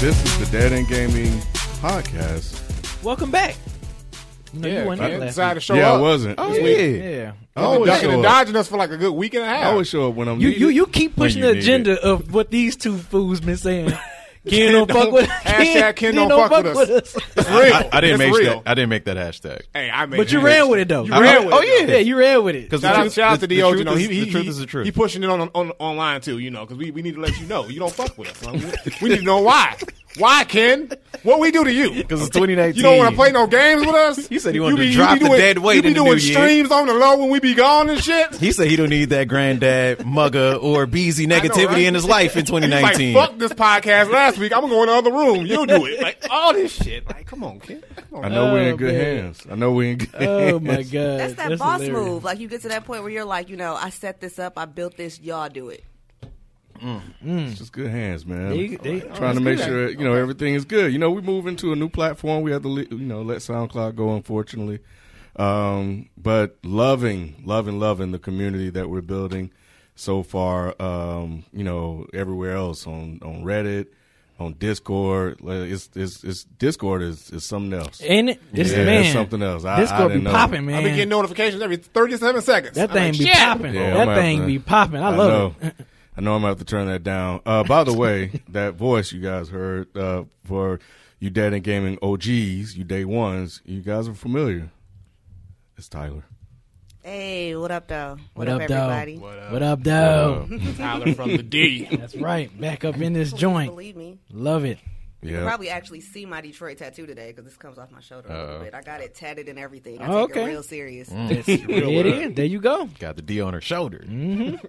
This is the Dead End Gaming podcast. Welcome back. You know, Yeah, you weren't Ken here last decided to show yeah, up. I wasn't. Oh This yeah. week. Yeah. I always ducking show and up. dodging us for like a good week and a I half. always show up when I'm You, needed. you you keep pushing you the need agenda of what these two fools been saying. Ken don't fuck with Hashtag Ken don't fuck with us. It's real. I, I didn't it's make real. that. I didn't make that hashtag. Hey, I made But you ran with it though. You I ran with oh, it. though. yeah. Yeah, you ran with it. Because Shout out, shout out to the, Dio. truth You know, he, is- he, the truth he, is the truth. He pushing it on, on online too. You know, because we, we need to let you know you don't fuck with us. Like, we, we need to know why. Why, Ken? What we do to you? Because it's 2019. You don't want to play no games with us? He said he You wanted to be- you drop be the dead weight You be in the doing new year. streams on the low when we be gone and shit. He said he don't need that granddad mugger or beezy know, negativity right? in his life in He's like, 2019. fuck this podcast last week. I'm gonna go in the other room. You'll do it. Like all this shit. Like, come on, Ken. Come I on. know we're in Oh, good man. hands. I know we're in good oh, hands. Oh hands. my god. That's that boss hilarious. move. Like you get to that point where you're like, you know, I set this up, I built this, y'all do it. It's just good hands, man. They- they- Trying to make sure you know everything is good. You know, we move into a new platform. We have to you know let SoundCloud go, unfortunately. Um, but loving, loving, loving the community that we're building so far. Um, you know, everywhere else on on Reddit, on Discord. It's it's, it's Discord is, is something else. Ain't it? This yeah, man. it's something else. I, This I gonna be popping, man. I be getting notifications every 37 seconds. that thing like, be popping. Yeah, I'm that thing to- be popping. I I love know. it. I know I'm gonna have to turn that down. Uh, by the way, that voice you guys heard uh, for you Dead End Gaming OGs, you day ones, you guys are familiar. It's Tyler. Hey, what up, though? What, up, though? everybody? What up, though? Tyler from the D. That's right. Back up in this joint. Believe me. Love it. You Yeah, probably actually see my Detroit tattoo today because this comes off my shoulder a little bit. I got it tatted and everything. I Oh, take okay. it real serious. There it is. There you go. Got the D on her shoulder,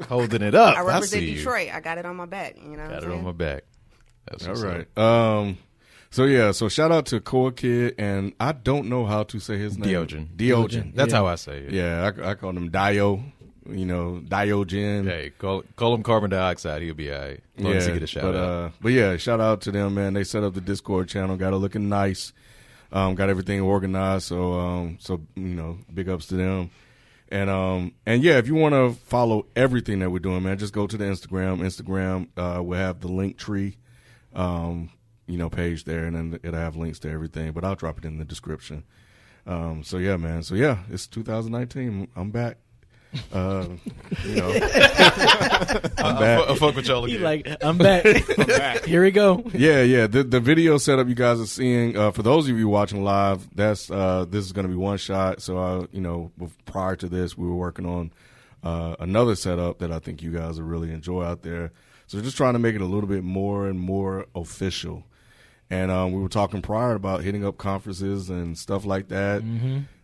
holding it up. I represent see you. Detroit. I got it on my back. You know, what Got I'm it on my back. That's all what's right. Um, so yeah, so shout out to Core Kid, and I don't know how to say his name. Diogen. Diogen. That's Yeah. how I say it. Yeah, I, I call him Dio. You know, Diogen. Hey, call, call him carbon dioxide. He'll be all right. As long as he get a shout but, out. Uh, but yeah, shout out to them, man. They set up the Discord channel, got it looking nice, um, got everything organized. So, um, so you know, big ups to them. And um, and yeah, if you want to follow everything that we're doing, man, just go to the Instagram. Instagram, uh, we'll have the link tree, um, you know, page there, and then it'll have links to everything. But I'll drop it in the description. Um, so yeah, man. So yeah, it's 2019. I'm back. Uh, you know, I'm back. I fuck with y'all He again. like, I'm back. I'm back. Here we go. Yeah, yeah. The the video setup you guys are seeing, uh, for those of you watching live, that's uh, this is going to be one shot. So, uh, you know, prior to this, we were working on uh, another setup that I think you guys will really enjoy out there. So, just trying to make it a little bit more and more official. And um, we were talking prior about hitting up conferences and stuff like that.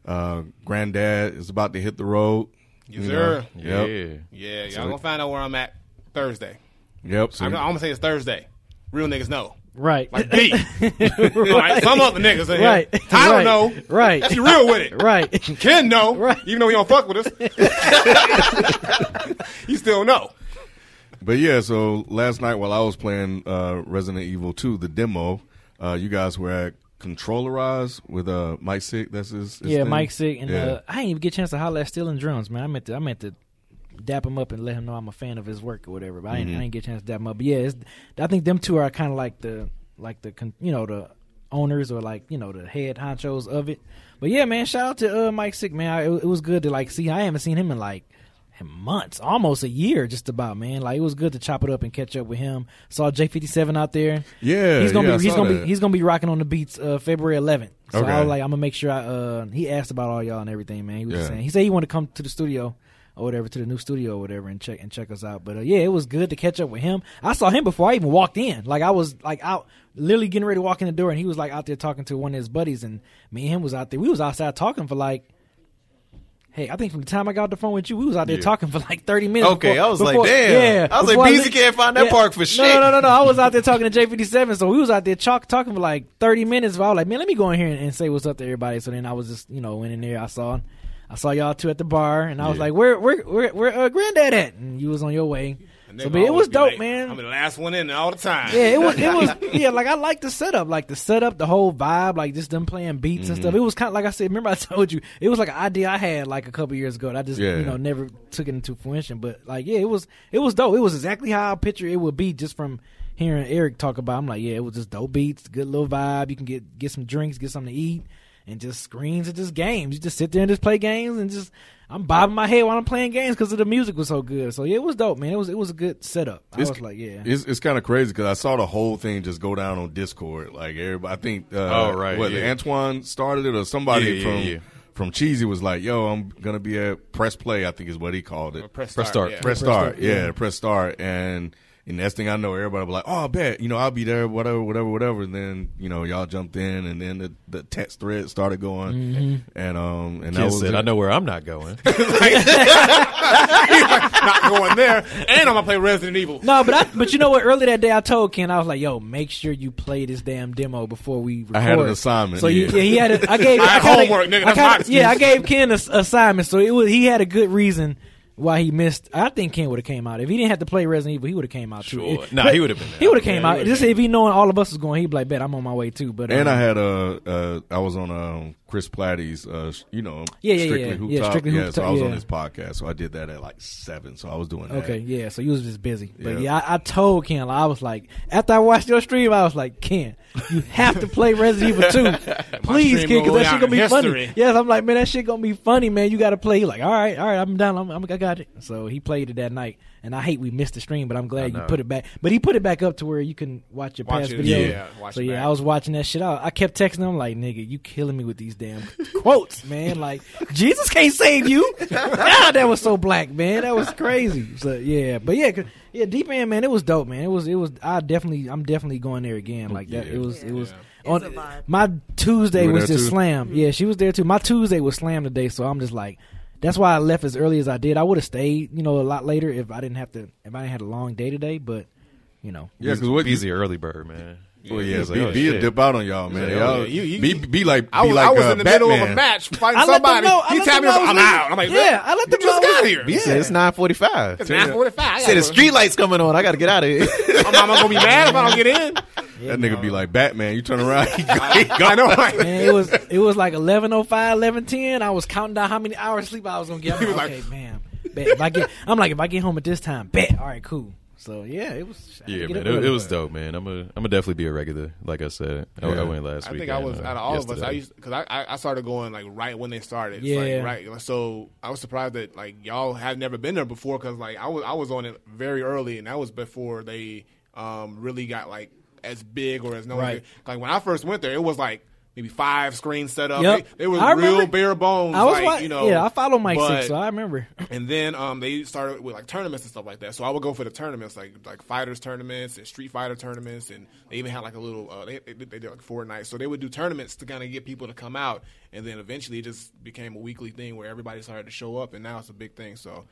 Uh, Granddad is about to hit the road. Yes, you sir. know. yeah. Yep. Yeah, y'all So- gonna find out where I'm at Thursday. Yep. So I'm, I'm gonna say it's Thursday. Real niggas know. Right. Like B. like some other niggas in here. Right. Tyler right. know. Right. He real with it. right. Ken know. Right. Even though he don't fuck with us. he still know. But yeah, so last night while I was playing uh, Resident Evil 2, the demo, uh, you guys were at Controllerize with uh, Mike Sick. That's his, his Yeah, thing? Mike sick, and Yeah. uh, I didn't even get a chance to holler at Stealing Drums, man. I meant to, I meant to dap him up and let him know I'm a fan of his work or whatever. But I, didn't, I didn't get a chance to dap him up. But yeah, it's, I think them two are kind of like the, like the, con- you know, the owners or like you know the head honchos of it. But yeah, man, shout out to uh, Mike Sick, man. I, it, it was good to like see. I haven't seen him in like months, almost a year, just about, man. Like it was good to chop it up and catch up with him. Saw J57 out there. Yeah, he's gonna yeah, be he's gonna that. be he's gonna be rocking on the beats uh, February 11th. So Okay. I was like, I'm gonna make sure I. Uh, he asked about all y'all and everything, man. He was Yeah. saying he said he wanted to come to the studio or whatever to the new studio or whatever and check and check us out. But uh, yeah, it was good to catch up with him. I saw him before I even walked in. Like I was like out, literally getting ready to walk in the door, and he was like out there talking to one of his buddies, and me and him was out there. We was outside talking for like. Hey, I think from the time I got the phone with you, we was out there Yeah. talking for like thirty minutes. Okay, before- I was like, damn. Yeah, I was like, before Beezy can't find that park for shit. No, no, no, no. I was out there talking to J fifty seven, so we was out there chalk, talking for like thirty minutes. But I was like, man, let me go in here and, and say what's up to everybody. So then I was just, you know, went in there. I saw, I saw y'all two at the bar, and I was Yeah. like, where, where, where, where, uh, granddad at? And you was on your way. So but it was dope, late. man. I'm the last one in there all the time. Yeah, it was. It was. Yeah, like I like the setup, like the setup, the whole vibe, like just them playing beats Mm-hmm. and stuff. It was kind of like I said. Remember, I told you it was like an idea I had like a couple years ago. And I just Yeah. you know never took it into fruition. But like, yeah, it was it was dope. It was exactly how I picture it would be, just from hearing Eric talk about, It. I'm like, yeah, it was just dope beats, good little vibe. You can get get some drinks, get something to eat, and just screens and just games. You just sit there and just play games and just. I'm bobbing my head while I'm playing games because the music was so good. So yeah, it was dope, man. It was it was a good setup. I It's- was like, yeah, It's it's kind of crazy because I saw the whole thing just go down on Discord. Like everybody, I think. Uh, Oh, right, What yeah. Antoine started it or somebody Yeah, yeah, from yeah. from Cheesy was like, "Yo, I'm gonna be a press play." I think is what he called it. Press Press start. start. yeah. press Press start, start, yeah, yeah. press start, and and next thing I know, everybody was like, "Oh, I bet you know I'll be there, whatever, whatever, whatever." And then you know y'all jumped in, and then the, the text thread started going, Mm-hmm. and um and that was said, it. "I know where I'm not going." Not going there, and I'm gonna play Resident Evil. No, but I, but you know what? Earlier that day, I told Ken, I was like, "Yo, make sure you play this damn demo before we record." I had an assignment, So you, yeah. yeah, he had. A, I gave. I had kinda- homework, nigga. I kinda- my. Yeah, I gave Ken an assignment, so it was. He had a good reason why he missed. I think Ken would have came out if he didn't have to play Resident Evil. He would have came out too. Sure. It- Nah, but he would've been there. He would have came Yeah, out. Just if he knowing all of us was going, he'd be like, "Bet I'm on my way too." But and um, I had a uh, I was on um, Chris Platty's, uh, you know, Yeah, yeah, strictly yeah. hoop Yeah. Strictly yeah, Hoop so I was yeah. on his podcast, so I did that at like seven. So I was doing that. Okay, yeah. So you was just busy, but Yeah. yeah, I, I told Ken. I was like, after I watched your stream, I was like, Ken, you have to play Resident Evil Two, please, Ken, because that shit gonna be in funny. Yes, I'm like, man, that shit gonna be funny, man. You got to play. He's like, all right, all right, I'm down. I'm, I'm, I got it. So he played it that night, and I hate we missed the stream, but I'm glad you put it back. But he put it back up to where you can watch your Watch past it, videos. yeah, watch so yeah, back. I was watching that shit. I, I kept texting him like, nigga, you killing me with these damn quotes, man. Like Jesus can't save you. God, ah, that was so black, man. That was crazy. So yeah, but yeah, yeah, deep end, man. It was dope, man. It was, it was. I definitely, I'm definitely going there again. Like that. It was, it was. Yeah. On, It's a vibe. my Tuesday was just too? slam. Mm-hmm. Yeah, she was there too. My Tuesday was slam today, so I'm just like, that's why I left as early as I did. I would have stayed, you know, a lot later if I didn't have to, if I didn't had a long day today. But you know, yeah, because what He's the early bird, man. Well, yeah, He's be, like, oh, be a dip out on y'all, man. Yeah, y'all, yeah, you- you- be, be like, I be was, like I was uh, in the middle of a match fighting I let them somebody. know- I he let tapped them me. know I was I'm leaving. out. I'm like, Yeah, I let you them just know I got was- here. He said it's nine forty-five. It's 9:45. Said the street lights coming on. I got to get out of here. My mama gonna be mad if I don't get in. That nigga be like Batman. You turn around, he go, I know. Right? man, it was it was like 11:05, 11:10. I was counting down how many hours of sleep I was gonna get. I'm He like, was okay, like- man. Bet. If I get, I'm like, if I get home at this time, bet. All right, cool. So yeah, it was. I Yeah, man, it, it was dope, man. I'm gonna, I'm gonna definitely be a regular. Like I said, I, Yeah. I went last I week. think I was uh, out of all of us. I used because I, I I started going like right when they started. Yeah. like, right. So I was surprised that like y'all had never been there before because like I was I was on it very early and that was before they um really got like as big or as known. Right. Like when I first went there, it was like maybe five screens set up. Yep. They, they was real bare bones. I was like, like, you know. yeah, I follow Mike but- Six, so I remember. and then um, they started with like tournaments and stuff like that. So I would go for the tournaments, like like fighters tournaments and Street Fighter tournaments, and they even had like a little. Uh, they, they they did like Fortnite, so they would do tournaments to kind of get people to come out, and then eventually it just became a weekly thing where everybody started to show up, and now it's a big thing. So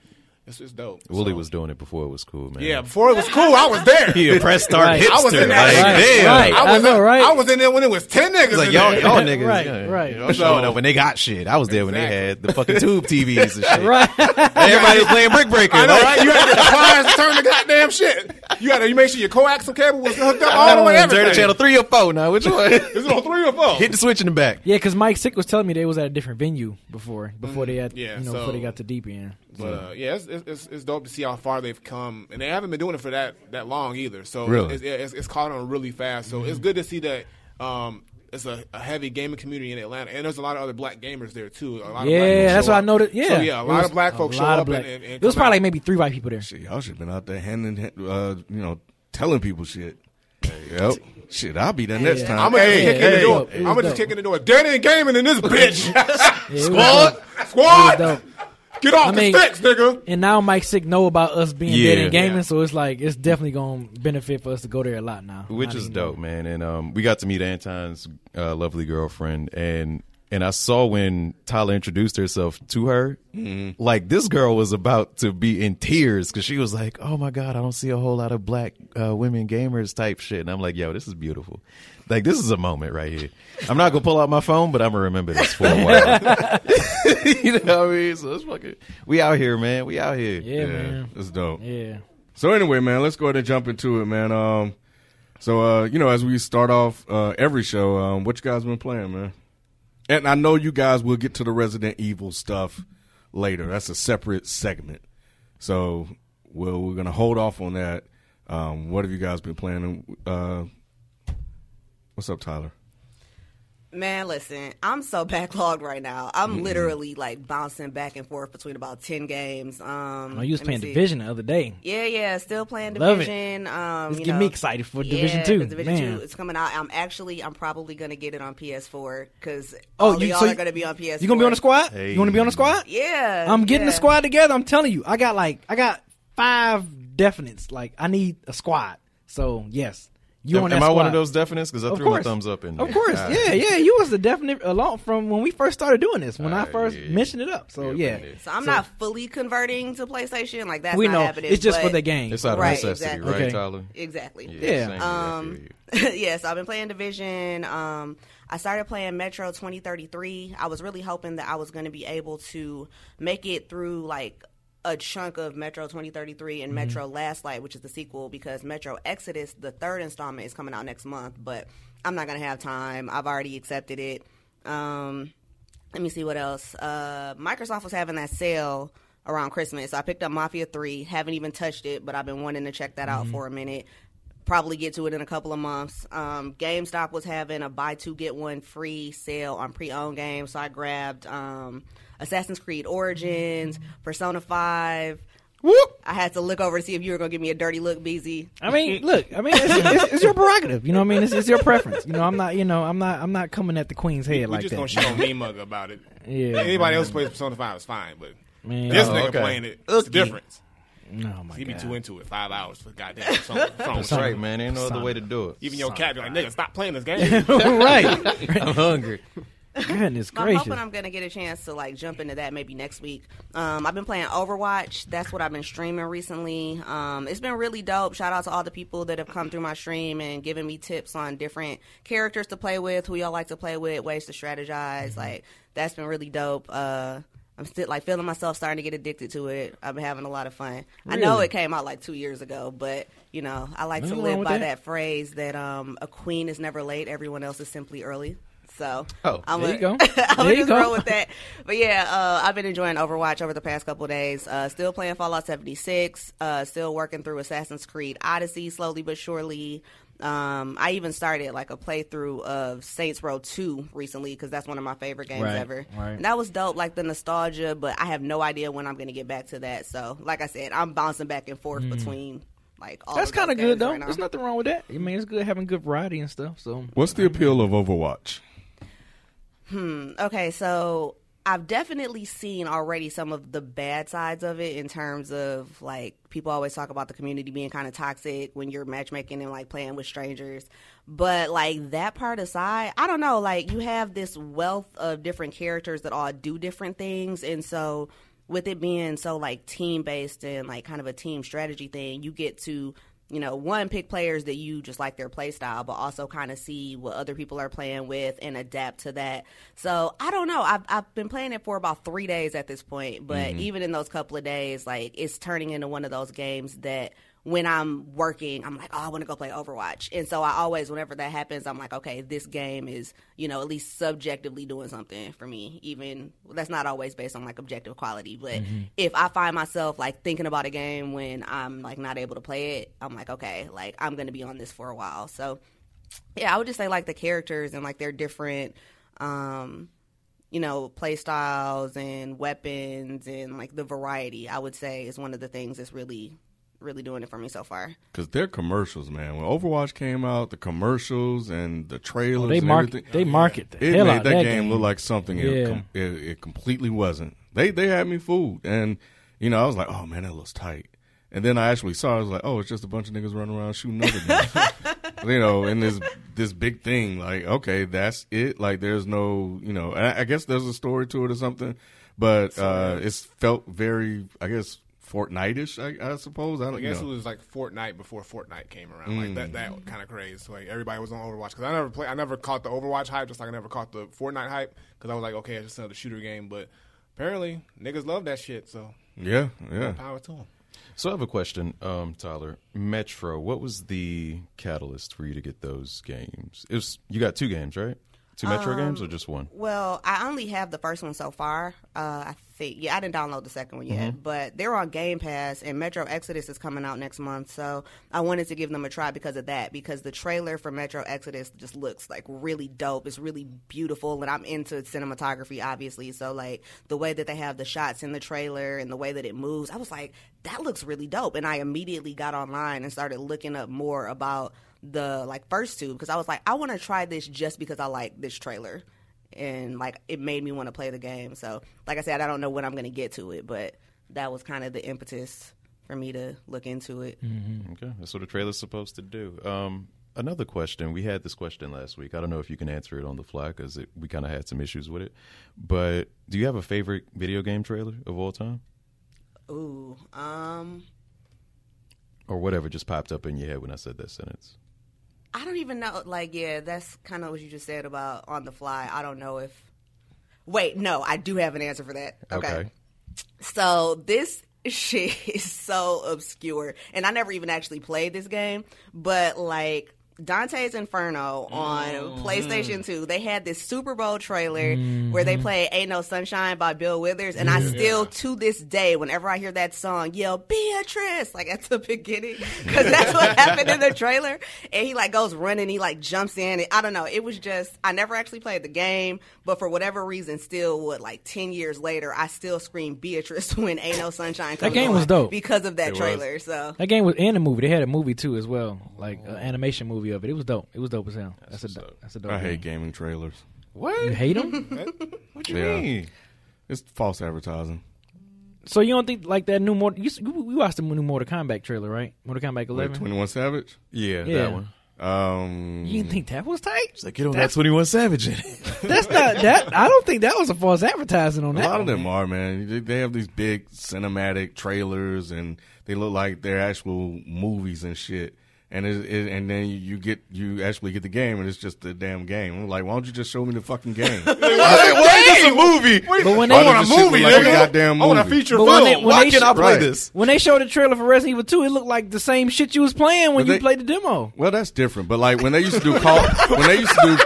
it's it's dope. Willie So- was doing it before it was cool, man. Yeah, before it was cool, I was there. he a press start Right. hipster. I was in that like. Right, damn. right. I was I know, right? I was in there when it was ten niggas. Like y'all, y'all niggas, Right, yeah, right. You know, showing up when they got shit. I was there when they had the fucking tube TVs and shit. Right. Everybody was playing Brick Breaker. I know, like- right? You had to get the pliers to turn the goddamn shit. You had to you make sure your coaxial cable was hooked up all the way. Turn Everything. to channel three or four now. Which one? Is it on three or four? Hit the switch in the back. Yeah, because Mike Sick was telling me they was at a different venue before, before they had, Mm, Yeah, you know, so- before they got to deep end. But uh, yeah, it's, it's it's dope to see how far they've come, and they haven't been doing it for that that long either. So Really? it's, it's, it's caught on really fast. So it's good to see that um, it's a, a heavy gaming community in Atlanta, and there's a lot of other black gamers there too. A lot of black Yeah, that's show what I up. noticed. Yeah, so, yeah, a lot of black folks show up, black- and, and, and it was probably out. like maybe three white people there. Shit, y'all should have been out there handing, uh, you know, telling people shit. Yep. Shit, I'll be there next yeah. time. I'm gonna hey, just kick in the door. I'm gonna just dope. kick in the door. Dead end gaming in this bitch. Yeah, Squad, squad, was dope. Get off I the mean- sticks, nigga. And now Mike Sick know about us being Yeah. Dead End Gaming, Yeah. so it's like it's definitely gonna benefit for us to go there a lot now. which Not is even- dope, man. And um, we got to meet Anton's uh, lovely girlfriend, and and I saw when Tyler introduced herself to her, like this girl was about to be in tears because she was like, "Oh my god, I don't see a whole lot of black uh, women gamers type shit." And I'm like, "Yo, this is beautiful. Like this is a moment right here. I'm not gonna pull out my phone, but I'm gonna remember this for a while. you know what I mean? So it's fucking. We out here, man. We out here. Yeah, man. It's dope. Yeah. So anyway, man, let's go ahead and jump into it, man. Um, so uh, you know, as we start off uh, every show, um, what you guys been playing, man? And I know you guys will get to the Resident Evil stuff later. That's a separate segment. So we'll, we're gonna hold off on that. Um, what have you guys been playing? Uh, what's up, Tyler? Man, listen, I'm so backlogged right now. I'm literally like bouncing back and forth between about ten games. Um, Oh, you was playing division the other day. Yeah, yeah, still playing Love it. division. Um, It's you getting me excited for Yeah, Division Two. 'cause Division Man. Two is coming out. I'm actually, I'm probably gonna get it on PS4 because Oh, all you- y'all so are gonna be on PS4. You gonna be on the squad? Hey. You want to be on the squad? Yeah, I'm getting yeah. the squad together. I'm telling you, I got like I got five definites. Like I need a squad. So yes, you Am, on that am I one of those definites? Because I Of threw my thumbs up in. There. Of course, Ah. yeah, yeah. You was the definite along from when we first started doing this. When I Ah, first yeah. mentioned it up. So Yeah, yeah. So I'm not fully converting to PlayStation. Like that's we not know happening. it's just for the game. It's out of Right, necessity, exactly. right, Okay. Tyler? Exactly. Yeah. same here, I feel Um, you. yes, I've been playing Division. Um, I started playing Metro 2033. I was really hoping that I was going to be able to make it through like a chunk of Metro 2033 and Metro Last Light, which is the sequel, because Metro Exodus, the third installment, is coming out next month. But I'm not going to have time. I've already accepted it. Um, let me see what else. Uh, Microsoft was having that sale around Christmas. So I picked up Mafia 3. Haven't even touched it, but I've been wanting to check that out for a minute. Probably get to it in a couple of months. Um, GameStop was having a buy two get one free sale on pre-owned games, so I grabbed um, Assassin's Creed Origins, Persona 5. Whoop. I had to look over to see if you were gonna give me a dirty look, Beezy. I mean, look. I mean, it's, it's, it's your prerogative. You know what I mean? It's, it's your preference. You know, I'm not. You know, I'm not. I'm not coming at the queen's head We like just that. Just gonna shit on me mug about it. Yeah, Anybody else plays Persona Five is fine, but Man, this Oh, nigga okay. playing it, it's the difference. oh my He be god. too into it. Five hours for goddamn Persona. What's wrong with That's right, man. Ain't no other way to do it. Even your cat be like, nigga, stop playing this game. right. I'm hungry. Goodness I'm gracious. hoping I'm gonna get a chance to like jump into that maybe next week. Um, I've been playing Overwatch. That's what I've been streaming recently. Um, it's been really dope. Shout out to all the people that have come through my stream and given me tips on different characters to play with, who y'all like to play with, ways to strategize. Like that's been really dope. Uh, I'm still like feeling myself starting to get addicted to it. I've been having a lot of fun. I know it came out like two years ago, but you know I like to live by that. that phrase that um, a queen is never late. Everyone else is simply early. So Oh, I'm there a- you go. I'm There gonna you just go. roll with that. But yeah, uh, I've been enjoying Overwatch over the past couple of days. Uh, still playing Fallout 76. Uh, still working through Assassin's Creed Odyssey slowly but surely. Um, I even started like a playthrough of Saints Row 2 recently because that's one of my favorite games Right, ever. right. And that was dope, like the nostalgia. But I have no idea when I'm going to get back to that. So, like I said, I'm bouncing back and forth between like all. Mm. That's kind of good though. Right. There's nothing wrong with that. I mean, it's good having good variety and stuff. So What's the appeal of Overwatch? Hmm. Okay, so I've definitely seen already some of the bad sides of it in terms of like people always talk about the community being kind of toxic when you're matchmaking and like playing with strangers. But like that part aside, I don't know, like you have this wealth of different characters that all do different things and so with it being so like team based and like kind of a team strategy thing, you get to you know, one pick players that you just like their play style, but also kind of see what other people are playing with and adapt to that. So I don't know. I've I've been playing it for about three days at this point, but mm-hmm. even in those couple of days, like it's turning into one of those games that when I'm working, I'm like, oh, I want to go play Overwatch. And so I always, whenever that happens, I'm like, okay, this game is, you know, at least subjectively doing something for me. Even that's not always based on like objective quality, but if I find myself like thinking about a game when I'm like not able to play it, I'm like, okay, like I'm going to be on this for a while. So yeah, I would just say like the characters and like their different, um, you know, play styles and weapons and like the variety, I would say is one of the things that's really, really doing it for me so far. Because their commercials, man. When Overwatch came out, the commercials and the trailers, Oh, they and market. everything, They market the it hell made out that, that game, look like something it, Yeah. com- it, it completely wasn't. They they had me fooled, and you know I was like, oh man, that looks tight. And then I actually saw, it, I was like, oh, it's just a bunch of niggas running around shooting other niggas. you know, and this this big thing, like, okay, that's it. Like, there's no, you know, and I, I guess there's a story to it or something, but uh, it's felt very, I guess, Fortnite-ish, I, I suppose. I don't I guess you know. it was like Fortnite before Fortnite came around. Like that, that kind of craze. Like everybody was on Overwatch because I never play. I never caught the Overwatch hype, just like I never caught the Fortnite hype because I was like, okay, it's just another shooter game. But apparently, niggas love that shit. So Yeah, yeah. power to them. So I have a question, um, Tyler. Metro, what was the catalyst for you to get those games? It was you got two games, right? Two Metro games or just one? Well, I only have the first one so far. Uh, I think, yeah, I didn't download the second one yet, but they're on Game Pass, and Metro Exodus is coming out next month. So I wanted to give them a try because of that. Because the trailer for Metro Exodus just looks like really dope. It's really beautiful, and I'm into cinematography, obviously. So like the way that they have the shots in the trailer and the way that it moves, I was like, that looks really dope. And I immediately got online and started looking up more about the like first two because I was like, I want to try this just because I like this trailer, and like it made me want to play the game. So, like I said, I don't know when I'm going to get to it, but that was kind of the impetus for me to look into it. Okay, that's what a trailer's supposed to do. Um, another question. We had this question last week. I don't know if you can answer it on the fly because we kind of had some issues with it. But do you have a favorite video game trailer of all time, Ooh, um, or whatever just popped up in your head when I said that sentence? I don't even know. Like, yeah, that's kind of what you just said about on the fly. I don't know if. Wait, no, I do have an answer for that. Okay. Okay. So this shit is so obscure, and I never even actually played this game, but like. Dante's Inferno on mm. PlayStation 2. They had this Super Bowl trailer mm-hmm. where they played Ain't No Sunshine by Bill Withers. And I still, to this day, whenever I hear that song, yell, Beatrice, like at the beginning. Because that's what happened in the trailer. And he like goes running, he like jumps in. And I don't know. It was just, I never actually played the game, but for whatever reason, still, would like 10 years later, I still scream Beatrice when Ain't No Sunshine comes game was dope. Because of that It was. trailer. So. That game was in a movie. They had a movie too as well, like an animation movie of it. It was dope. It was dope as hell. That's, a dope. That's a dope. I hate game. gaming trailers. What? You hate them? What you Yeah. mean? It's false advertising. so you don't think like that new Mortal? You, s- you watched the new Mortal Kombat trailer, right? Mortal Kombat Like 11. Twenty One Savage. Yeah, Yeah. that one. Um, You didn't think that was tight? It's like you don't got Twenty One Savage in it. That's not that. I don't think that was a false advertising on a that. A lot of them are man. They- They have these big cinematic trailers, and they look like they're actual movies and shit. And it, it, and then you get you actually get the game, and it's just a damn game. I'm like, why don't you just show me the fucking game? Why, why is this a movie? But when they does this shit look like a goddamn I want a feature But film. when they- when Why they can't I play Right. this? when they showed the trailer for Resident Evil 2, it looked like the same shit you was playing when But you they- played the demo. Well, that's different. But like when they used to do call, when they used to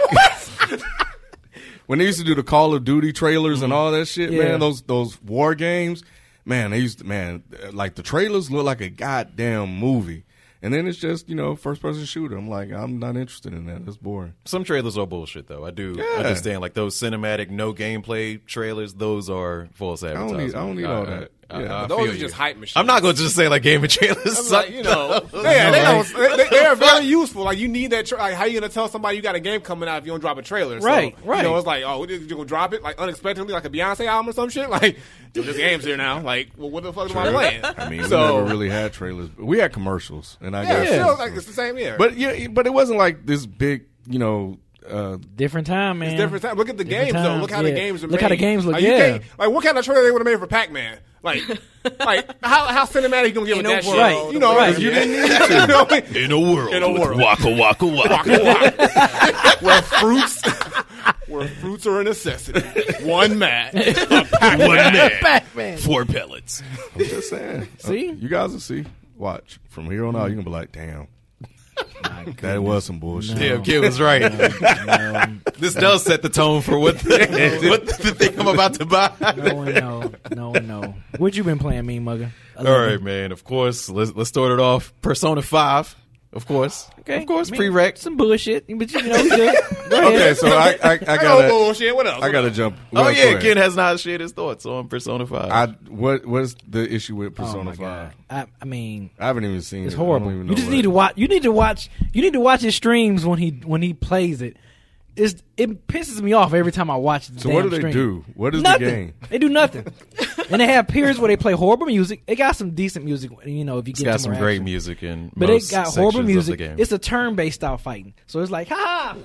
do, when they used to do the Call of Duty trailers and mm-hmm. all that shit, Yeah. man, those those war games, man, they used to, man, like the trailers look like a goddamn movie. And then it's just you know first person shooter. I'm like I'm not interested in that. That's boring. Some trailers are bullshit, though. I do Yeah. understand. Like those cinematic, no gameplay trailers, those are false I don't need I don't need all that. I- Yeah. I Those feel are you. just hype machines. I'm not going to just say like gaming trailers. I'm like, you know, yeah, they, don't, they, they are very useful. Like you need that. Tra- like, how you gonna tell somebody you got a game coming out if you don't drop a trailer? So, Right, right. You know, it's like, oh, you gonna drop it like unexpectedly, like a Beyonce album or some shit. Like, dude, this game's here now. Like, well, what the fuck am I playing? I mean, we never really had trailers. but We had commercials, and I yeah, guess, still, like it's the same year. but yeah, but it wasn't like this big, you know. Uh, Different time, man. It's different time. Look at the Different games though. Look how the games are Look made. how the games look, Like, yeah. like what kind of trailer they would have made for Pac Man? Like, like how how cinematic you gonna give In it a that shit? world, You know, right. You didn't need to. you know what I mean? in a world, In a with world. waka waka waka. Waka waka. where fruits where fruits are a necessity. One man. One man, Batman. four pellets. I'm just saying. See? You guys will see. Watch from here on out. you're going to be like, damn, that was some bullshit. Damn, kid was right. this does set the tone for what the, what the thing I'm about to buy. No one know. No one know. What you been playing, me mugger? All right, man. Of course, let's let's start it off. Persona Five, of course. Okay. Of course, I mean, prereq. Some bullshit, but you know, we good. Go ahead. Okay, so I I, I I got gotta bullshit. What else? I gotta jump. Oh well, go yeah, ahead. Ken has not shared his thoughts on Persona Five. I what what's the issue with Oh Persona my Five? god. I, I mean, I haven't even seen it's it. I don't horrible. even You just what- need to watch. You need to watch. You need to watch his streams when he when he plays it. It's, it pisses me off every time I watch the So damn what do they stream. do? What is nothing. the game? They do nothing. and they have periods where they play horrible music. They got some decent music, you know, if you it's get got some great action. music in But most they got horrible music. Of the game. It's a turn-based style fighting. So it's like, ha ha,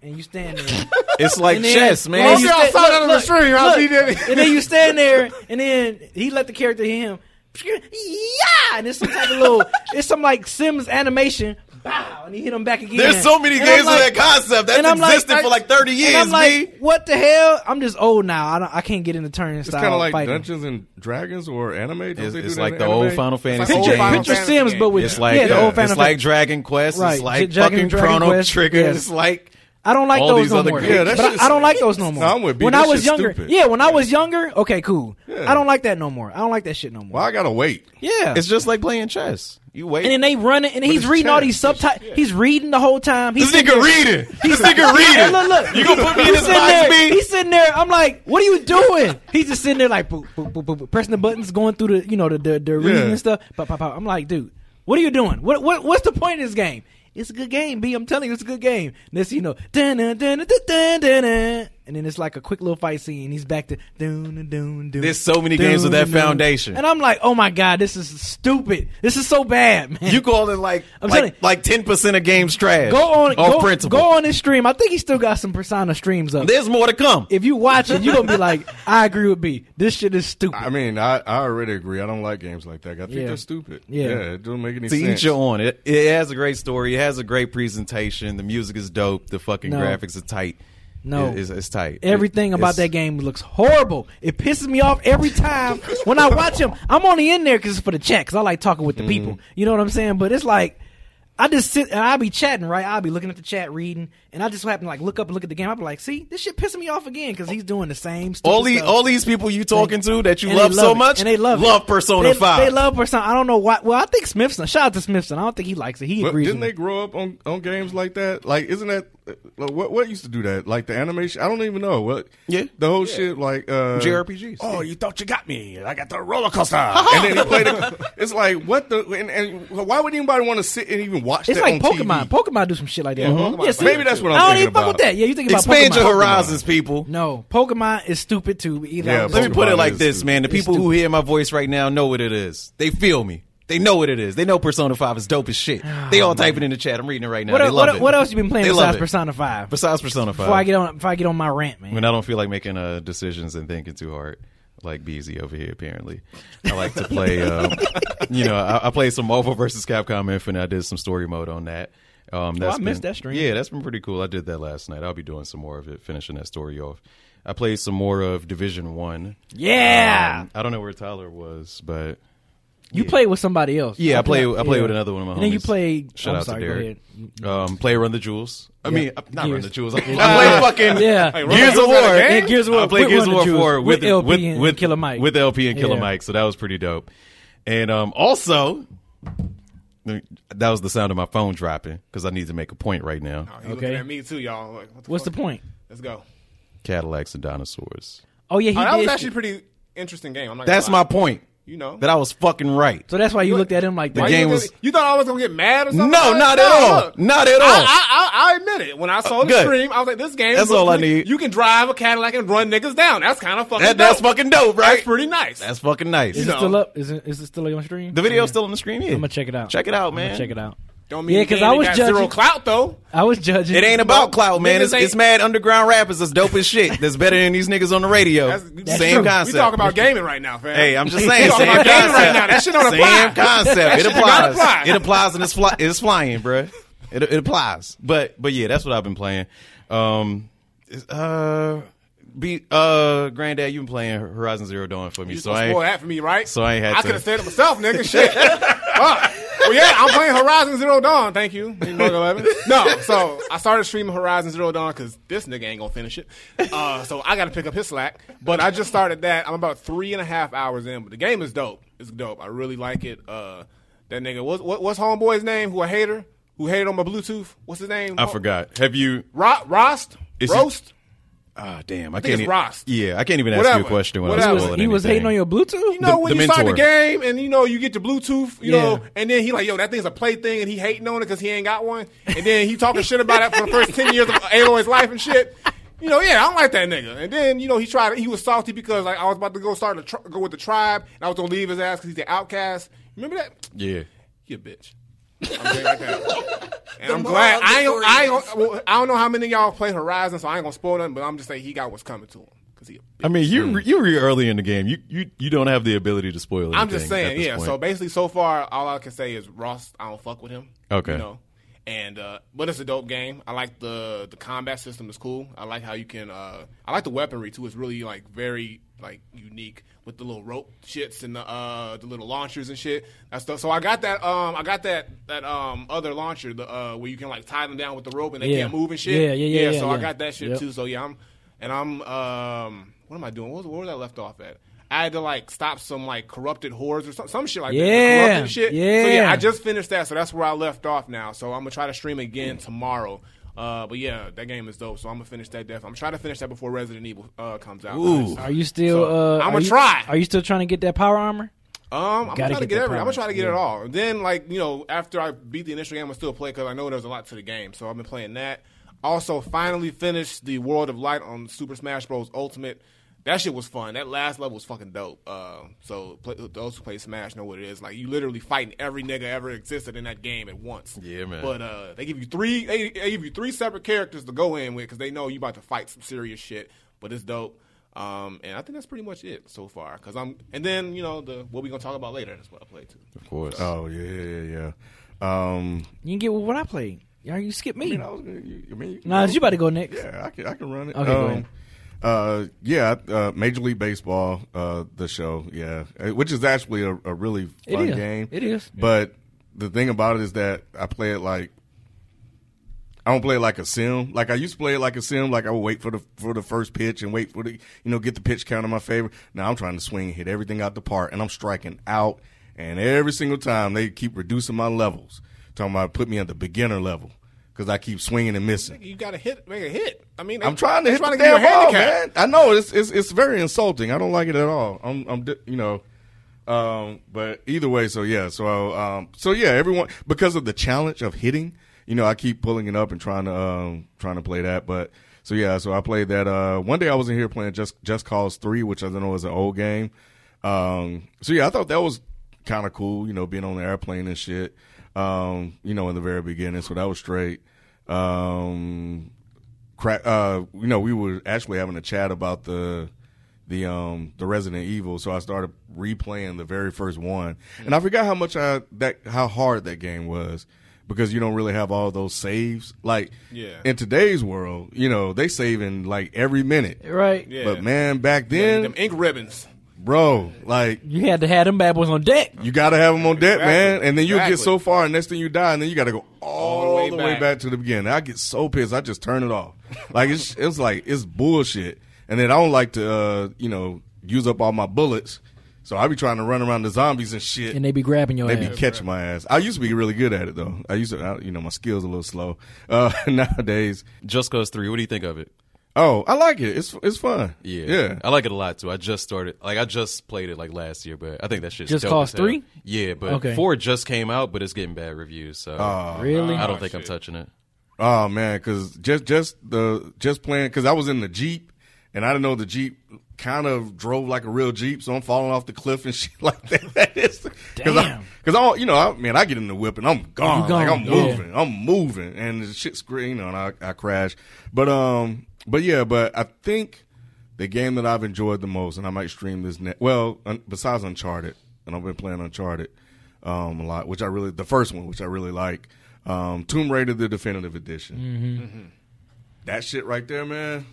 and you stand there. It's like And then- chess, man. then Hope you y'all sta- saw that on the stream. How look, he did it. and then you stand there, and then he let the character hit him. Yeah, and it's some type of little, it's some like Sims animation. Bow, and he hit him back again. There's so many And games I'm like- of that concept that's and I'm like- existed for like 30 years, and I'm like, me. what the hell? I'm just old now. I don't, I can't get into turn It's kind of like fighting. Dungeons and Dragons or anime. Don't It's, they do it's that like the anime? old Final Fantasy old Picture, Final games. picture Fantasy Sims, game. but with It's like yeah, the uh, old Final it's like Dragon Quest. Right. It's like Dragon- fucking Dragon Chrono Quest. Trigger. Yes. It's like I don't like All those these no other more. games. Yeah, that but shit's- I, I don't like those no more. No, I'm with B. When That I was younger, stupid. yeah, when I was younger, okay, cool. Yeah. I don't like that no more. I don't like that shit no more. Well, I gotta wait. Yeah, It's just like playing chess. You wait. and then they run it, and he's reading all these subtitles. He's reading the whole time. He's this nigga there- reading. This nigga reading. look, look. You gonna put me in He's this box, there. B? He's sitting there. I'm like, what are you doing? He's just sitting there like boop, boop, boop, boop, pressing the buttons, going through the you know the the, the reading Yeah. and stuff. Pop, pop, pop. I'm like, dude, what are you doing? What what what's the point of this game? It's a good game, B. I'm telling you, it's a good game. This, you know, dun, dun, dun, dun, dun, dun, dun. And then it's like a quick little fight scene. He's back to dun, dun, dun, dun, There's so many games with that foundation. and I'm like, oh my god, this is stupid. This is so bad, man. You call it like I'm telling like like ten percent of games trash. go on, off go, principle. go on his stream. I think he still got some Persona streams up. There's more to come. if you watch it, you're gonna be like, I agree with B. This shit is stupid. I mean, I, I already agree. I don't like games like that. I think Yeah. they're stupid. Yeah. it doesn't make any to sense. each your own. It, it has a great story. It has a great presentation. The music is dope. The fucking No. graphics are tight. No. It- it's, it's tight. Everything It- about that game looks horrible. It pisses me off every time when I watch him. I'm only in there because it's for the chat. Because I like talking with the mm-hmm. people. You know what I'm saying? But it's like I just sit and I'll be chatting, right? I'll be looking at the chat, reading, and I just happen to like look up and look at the game. I'll be like, see, this shit pissing me off again because he's doing the same. Stupid All these stuff. all these people you talking to that you And they love, so it. much and they love love it. Persona they, Five. They love Persona. I don't know why. Well, I think Smithson. Shout out to Smithson. I don't think he likes it. He But agrees. didn't they me. grow up on, on games like that? Like, isn't that like, what what used to do that? Like the animation? I don't even know what. Yeah. the whole shit like uh, JRPGs. Oh, you thought you got me? I got the roller coaster, and then he played it. It's like what the and, and why would anybody want to sit and even watch? It's that like on Pokemon. TV? Pokemon do some shit like that. Pokemon- Yeah, see, Maybe that's what I'm I don't thinking even fuck with that. Yeah, you think about Expand Pokemon. your horizons, people. No, Pokemon is stupid too. Either Yeah, Let me put it like this, stupid. man. The It's people who hear my voice right now know what it is. They feel me. They know what it is. They know Persona 5 is dope as shit. They all typing in the chat. I'm reading it right now. What, they love what, it. what else you been playing They besides. Persona Five? Besides Persona 5. Before I get on, before I get on my rant, man. when I don't feel like making uh, decisions and thinking too hard, like Beezy over here. Apparently, I like to play. Um, you know, I, I played some Marvel versus Capcom Infinite. I did some story mode on that. Um, that's Oh, I missed been- that stream. Yeah, that's been pretty cool. I did that last night. I'll be doing some more of it, finishing that story off. I played some more of Division One. yeah, Um, I don't know where Tyler was, but you played with somebody else. yeah, I played. I played yeah. with another one of my And then you homies. played. Shout I'm out sorry, to go Derek. Um, play Run the Jewels. I Yeah. mean, uh, not Run the Jewels. I play fucking Yeah, Hey, Gears of a War. game? And Gears of War. I played with Gears of War 4 with LP with, and with Killer Mike. with LP and Killer Yeah. Mike, so that was pretty dope. And um, also, that was the sound of my phone dropping because I need to make a point right now. Oh, Okay. at me too, y'all. Like, what the What's the point? Let's go. Cadillacs and dinosaurs. Oh yeah, he Oh, that did. was actually a pretty interesting game. I'm not. That's lie. my point. You know. That I was fucking right. so that's why you looked at him like The that. you game look was- at- You thought I was gonna get mad or something? No, Like, not no, at all. look. Not at all. I, I, I, I admit it. When I saw the Good. stream, I was like, "This game." That's looks all I need. You can drive a Cadillac and run niggas down. That's kind of fucking. That, that's dope. fucking dope, right? That's pretty nice. That's fucking nice. Is You it know. still up? Is it, is it still on the stream? The video's still on the screen. Yeah, I'm gonna check it out. Check it out, I'm man. check it out. Don't mean Yeah, the 'cause game I was got zero judging- clout though. I was judging. It ain't about clout, man. It's, it's mad underground rappers that's dope as shit. That's better than these niggas on the radio. That's, Same true. concept. We talk about gaming right now, fam. Hey, I'm just We saying. talking Same about gaming concept. right now. That shit don't apply. Same concept. It shit do not applies. apply. It applies and it's fly, it's flying, bruh. It, it applies. But but yeah, that's what I've been playing. Um, uh, be uh, granddad, you've been playing Horizon Zero Dawn for me, You so so I spoil that for me, right? so I ain't had I could have said it myself, nigga. Shit. Fuck. Well, yeah, I'm playing Horizon Zero Dawn. Thank you, 11. No, so I started streaming Horizon Zero Dawn because this nigga ain't gonna finish it. Uh, so I got to pick up his slack. But I just started that. I'm about three and a half hours in, but the game is dope. It's dope. I really like it. Uh, that nigga, what, what, what's homeboy's name? Who a hater? Who hated on my Bluetooth? What's his name? I forgot. Have you? Ro- Rost? Is Roast? Ah, damn. I, think can't. it's e- Yeah, I can't even ask Whatever. you a question when Whatever. I'm He was, spoiling he was hating on your Bluetooth. You know The- when the you start the game and you know you get your Bluetooth, you Yeah. know, and then he like, yo, that thing's a play thing, and he hating on it because he ain't got one, and then he talking shit about it for the first ten years of Aloy's life and shit. You know, yeah, I don't like that nigga. And then you know he tried. He was salty because like I was about to go start to tr- go with the tribe, and I was gonna leave his ass because he's the outcast. Remember that? Yeah. You a bitch. I'm saying like that. And I'm glad. I ain't. I ain't. Well, I don't know how many of y'all play Horizon, so I ain't gonna spoil nothing. But I'm just saying he got what's coming to him because he. I mean, you you were early in the game. You you you don't have the ability to spoil. Anything I'm just anything saying, this yeah. point. So basically, so far, all I can say is Ross. I don't fuck with him. Okay. You know, And uh, but it's a dope game. I like the the combat system is cool. I like how you can. Uh, I like the weaponry too. It's really like very like unique with the little rope shits and the uh, the little launchers and shit. That stuff. So I got that. Um, I got that that um other launcher, the uh, where you can like tie them down with the rope and they Yeah. can't move and shit. Yeah, yeah, yeah, yeah, so I got that shit Yep. too. So yeah, I'm and I'm um what am I doing? What was, where was I left off at? I had to like stop some like corrupted whores or some, some shit like that. Yeah, Corrupted shit. So yeah. yeah, I just finished that, so that's where I left off now. So I'm gonna try to stream again tomorrow. Uh, but yeah, that game is dope. So I'm gonna finish that. Def. I'm trying to finish that before Resident Evil uh, comes out. Ooh. Are you still? So, uh, I'ma you- try. Are you still trying to get that power armor? Um, I'm trying to get that everything. I'm gonna try to get it all. And then, like you know, after I beat the initial game, I'm still play because I know there's a lot to the game. So I've been playing that. Also, finally finished the World of Light on Super Smash Bros. Ultimate. That shit was fun. That last level was fucking dope. Uh, so play, those who play Smash know what it is. Like you literally fighting every nigga ever existed in that game at once. Yeah, man. But uh, they give you three. They, they give you three separate characters to go in with because they know you about to fight some serious shit. But it's dope. Um, and I think that's pretty much it so far. Cause I'm, and then you know the what we gonna talk about later. That's what I played too. Of course. Oh yeah, yeah, yeah. yeah. Um, You can get what I played. Yeah, you skip me. I mean, I was gonna, you, I mean, you, nah, you about to go next. Yeah, I can, I can run it. Okay, go um, ahead. Uh, yeah, uh, Major League Baseball, uh, the show, yeah, Uh, which is actually a, a really fun is. game. It is. But the thing about it is that I play it like I don't play it like a sim. Like I used to play it like a sim. Like I would wait for the for the first pitch and wait for the you know get the pitch count in my favor. Now I'm trying to swing, and hit everything out the park, and I'm striking out. And every single time they keep reducing my levels, talking about put me at the beginner level because I keep swinging and missing. You gotta hit, make a hit. I mean, I'm trying to hit the give damn ball, handicap. man. I know it's, it's it's very insulting. I don't like it at all. I'm I'm you know, um, but either way, so yeah, so um, so yeah, everyone because of the challenge of hitting, you know, I keep pulling it up and trying to um trying to play that, but. So yeah, so I played that. Uh, one day I was in here playing Just Just Cause Three, which I don't know is an old game. Um, so yeah, I thought that was kind of cool, you know, being on the airplane and shit. Um, you know, in the very beginning, so that was straight. Um, crack. Uh, you know, we were actually having a chat about the the um the Resident Evil, so I started replaying the very first one, and I forgot how much I that how hard that game was because you don't really have all those saves. Like Yeah. in today's world, you know, they saving like every minute. Right. Yeah. But man, back Yeah, then, them ink ribbons. Bro, like You had to have them bad boys on deck. you got to have them on deck, Exactly. man. And then you get so far, and next thing you die, and then you got to go all, the way the way back. back to the beginning. I get so pissed, I just turn it off. Like it's it's like it's bullshit. And then I don't like to, uh, you know, use up all my bullets, so I be trying to run around the zombies and shit. And they be grabbing your They be catching my ass. I used to be really good at it though. I used to, I, you know, my skills a little slow. Uh, nowadays, Just Cause Three. What do you think of it? Oh, I like it. It's it's fun. Yeah, yeah. I like it a lot too. I just started, like, I just played it like last year, but I think that shit's Just dope Cause 3? Yeah, but Okay. four just came out, but it's getting bad reviews, so Really? I don't think I'm touching it. Oh man, because just just the just playing because I was in the jeep and I didn't know the jeep kind of drove like a real jeep, so I'm falling off the cliff and shit like that. Because Damn. because I, you know, I, man, I get in the whip and I'm gone, gone, like I'm yeah. moving, I'm moving, and the shit's great, you know, and I, I crash. But um, but yeah, but I think the game that I've enjoyed the most, and I might stream this net. Well, un, besides Uncharted, and I've been playing Uncharted um, a lot, which I really the first one, which I really like. Um, Tomb Raider, the definitive edition. That shit right there, man.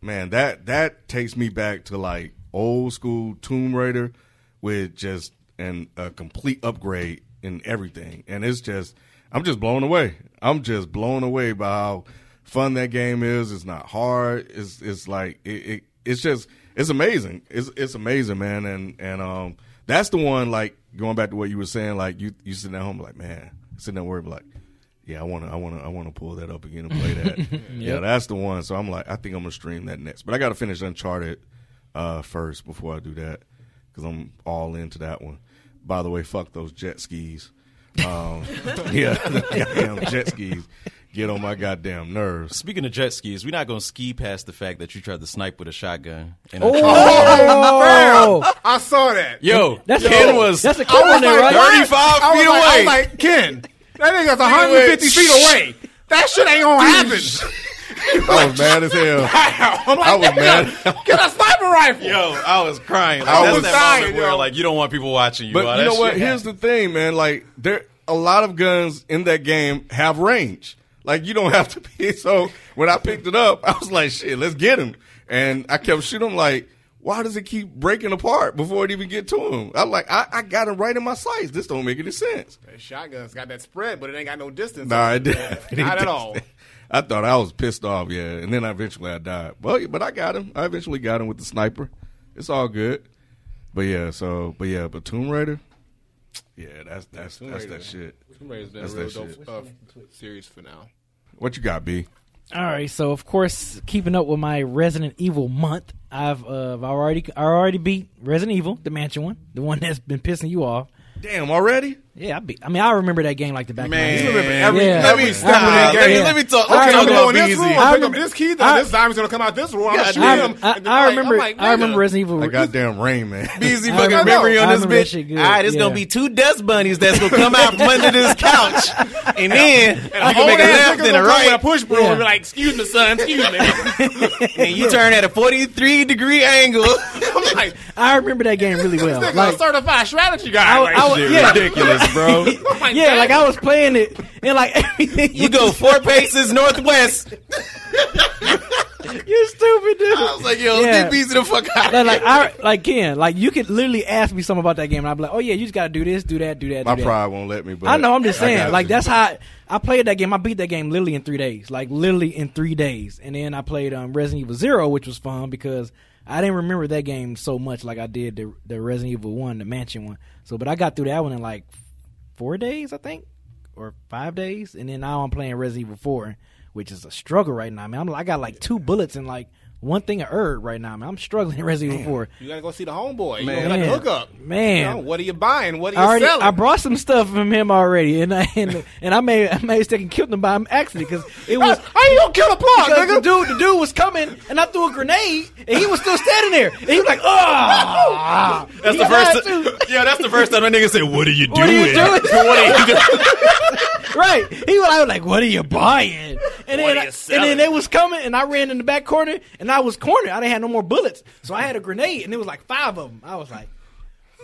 Man, that that takes me back to like old school Tomb Raider with just an a complete upgrade in everything, and it's just I'm just blown away. I'm just blown away by how fun that game is. It's not hard. It's it's like it, it it's just it's amazing. It's it's amazing, man. And and um that's the one like going back to what you were saying. Like you you sitting at home like man sitting there worried like yeah, I want to, I want to, I want to pull that up again and play that. Yeah, that's the one. So I'm like, I think I'm gonna stream that next, but I got to finish Uncharted uh, first before I do that because I'm all into that one. By the way, fuck those jet skis. Um, yeah, goddamn jet skis get on my goddamn nerves. Speaking of jet skis, we're not gonna ski past the fact that you tried to snipe with a shotgun. And Oh, I saw that. Yo, that's Ken a, was that's a I cool was there, like, right? 35 I was feet like, I away. was like, Ken, that nigga's 150 feet away. That shit ain't gonna happen. I was mad as hell. I'm like, I was mad. Get a sniper rifle. Yo, I was crying. Like, I that's was that dying, moment where yo. like you don't want people watching you. But while you know what? shit Here's the thing, man. Like there, a lot of guns in that game have range. Like you don't have to be. So when I picked it up, I was like, shit, let's get him. And I kept shooting. him like, why does it keep breaking apart before it even get to him? I'm like, I, I got him right in my sights. This don't make any sense. That shotgun's got that spread, but it ain't got no distance. Nah, it didn't at all. I thought I was pissed off, yeah, and then eventually I died. But but I got him. I eventually got him with the sniper. It's all good. But yeah, so but yeah, but Tomb Raider, yeah, that's that's Tomb that's that shit. Tomb Raider's been That's a real that dope uh, series for now. What you got, B? All right, so of course, keeping up with my Resident Evil month, I've uh, I've already I already beat Resident Evil, the mansion one, the one that's been pissing you off. Damn, already? Yeah, I beat. I mean, I remember that game like the back. Man, of my you remember every- Yeah. every I step of that remember- game. yeah. Let me talk. I Okay, I'm I'm gonna remember- go in going this room. I'm I pick up remember- this key. Then I- this zombie's gonna come out this room. I'm gonna shoot damn. him. I, and then I remember. I'm like, I remember nigga. Resident Evil. Like goddamn Rain Man. Easy I fucking remember- memory on I this bitch. shit good, All right, it's yeah. gonna be two dust bunnies that's gonna come out from under this couch, and then you And can make a left and a With a right, push broom and be like, "Excuse me, son. Excuse me." and you turn at a forty-three degree angle. I'm like, I remember that game really well. Like, certified strategy guy." I- like, I was- shit. yeah. Ridiculous, bro. I'm yeah, "Damn." like I was playing it and like everything. You go four paces northwest. you stupid dude. I was like, yo, Yeah. get busy the fuck out. like, like I like Ken, like you could literally ask me something about that game, and I'd be like, "Oh yeah, you just gotta do this, do that, do that." My do that. pride won't let me. But I know. I'm just saying. Like you. that's how I, I played that game. I beat that game literally in three days. Like literally in three days. And then I played um, Resident Evil Zero, which was fun because I didn't remember that game so much like I did the the Resident Evil One, the Mansion one. So, but I got through that one in like four days, I think, or five days. And then now I'm playing Resident Evil Four, which is a struggle right now. Man, I'm, I got like two bullets and like one thing of herb right now. Man, I'm struggling in Resident Evil Four. You gotta go see the homeboy. You Man. gotta get the hookup. Man. You know, what are you buying? What are I you already selling? I brought some stuff from him already, and I and, and I made I made a mistake and killed him by accident because it was How you gonna kill a plug, because the dude the dude was coming and I threw a grenade and he was still standing there and he was like oh That's the first. Yeah, that's the first time that nigga said, "What are you doing? What are you doing? what are you doing?" right he was, I was like what are you buying and then What I- you and then they was coming and I ran in the back corner and I was cornered I didn't have no more bullets so I had a grenade and it was like five of them I was like.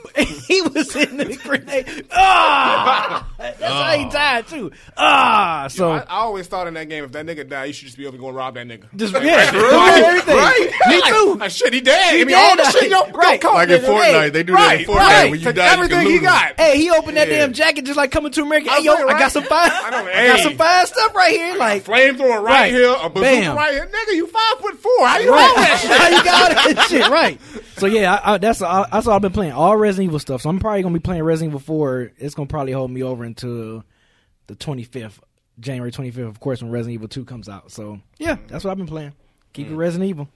he was in the grenade. Ah, that's how he died too. Ah, so I, I always thought in that game, if that nigga died, you should just be able to go and rob that nigga. Just yeah, Right, everything. right. Me Like, too. Like, shit, he dead. He Give me dead. all the shit. Yo, Right. Go, like in nigga. Fortnite, they do that in Fortnite. right. When you Take die, you can everything he loot 'em. got. Hey, he opened that Yeah. damn jacket just like coming to America. I Hey, yo, know, I got some fine. I know, I got some fine stuff right here. Like, Flamethrower right, Right. here, a bazooka Bam. right here. Nigga, you five foot four. How you roll right? that shit? How you got all that shit? Right. So yeah, I, I, that's all, that's all I've been playing. All Resident Evil stuff. So I'm probably gonna be playing Resident Evil 4. It's gonna probably hold me over until the 25th, January 25th, of course, when Resident Evil 2 comes out. So yeah, that's what I've been playing. Keep Mm. it Resident Evil.